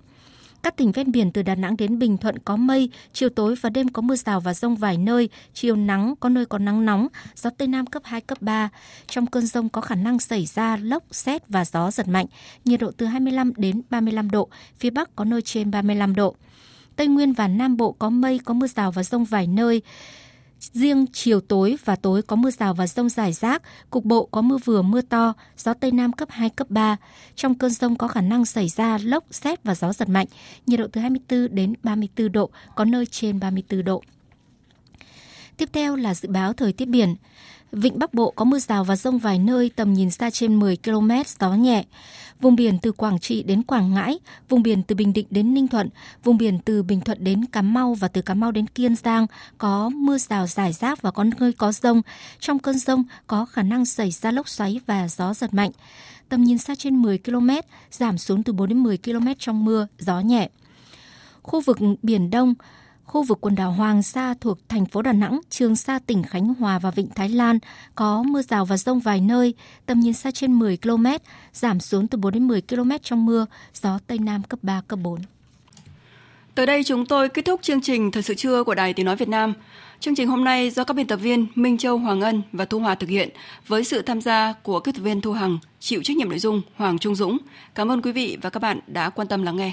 Các tỉnh ven biển từ Đà Nẵng đến Bình Thuận có mây, chiều tối và đêm có mưa rào và rông vài nơi, chiều nắng, có nơi có nắng nóng, gió Tây Nam cấp 2, cấp 3. Trong cơn rông có khả năng xảy ra lốc, xét và gió giật mạnh, nhiệt độ từ 25 đến 35 độ, phía Bắc có nơi trên 35 độ. Tây Nguyên và Nam Bộ có mây, có mưa rào và rông vài nơi. Riêng chiều tối và tối có mưa rào và rông rải rác, cục bộ có mưa vừa mưa to, gió Tây Nam cấp 2, cấp 3. Trong cơn rông có khả năng xảy ra lốc, xét và gió giật mạnh, nhiệt độ từ 24 đến 34 độ, có nơi trên 34 độ. Tiếp theo là dự báo thời tiết biển. Vịnh Bắc Bộ có mưa rào và rông vài nơi tầm nhìn xa trên 10 km, gió nhẹ. Vùng biển từ Quảng Trị đến Quảng Ngãi, vùng biển từ Bình Định đến Ninh Thuận, vùng biển từ Bình Thuận đến Cà Mau và từ Cà Mau đến Kiên Giang có mưa rào rải rác và có nơi có rông. Trong cơn rông có khả năng xảy ra lốc xoáy và gió giật mạnh. Tầm nhìn xa trên 10 km, giảm xuống từ 4 đến 10 km trong mưa, gió nhẹ. Khu vực Biển Đông, khu vực quần đảo Hoàng Sa thuộc thành phố Đà Nẵng, Trường Sa tỉnh Khánh Hòa và Vịnh Thái Lan có mưa rào và rông vài nơi, tầm nhìn xa trên 10 km, giảm xuống từ 4 đến 10 km trong mưa, gió Tây Nam cấp 3, cấp 4. Tới đây chúng tôi kết thúc chương trình Thời sự trưa của Đài Tiếng Nói Việt Nam. Chương trình hôm nay do các biên tập viên Minh Châu, Hoàng Ân và Thu Hòa thực hiện với sự tham gia của kết viên Thu Hằng, chịu trách nhiệm nội dung Hoàng Trung Dũng. Cảm ơn quý vị và các bạn đã quan tâm lắng nghe.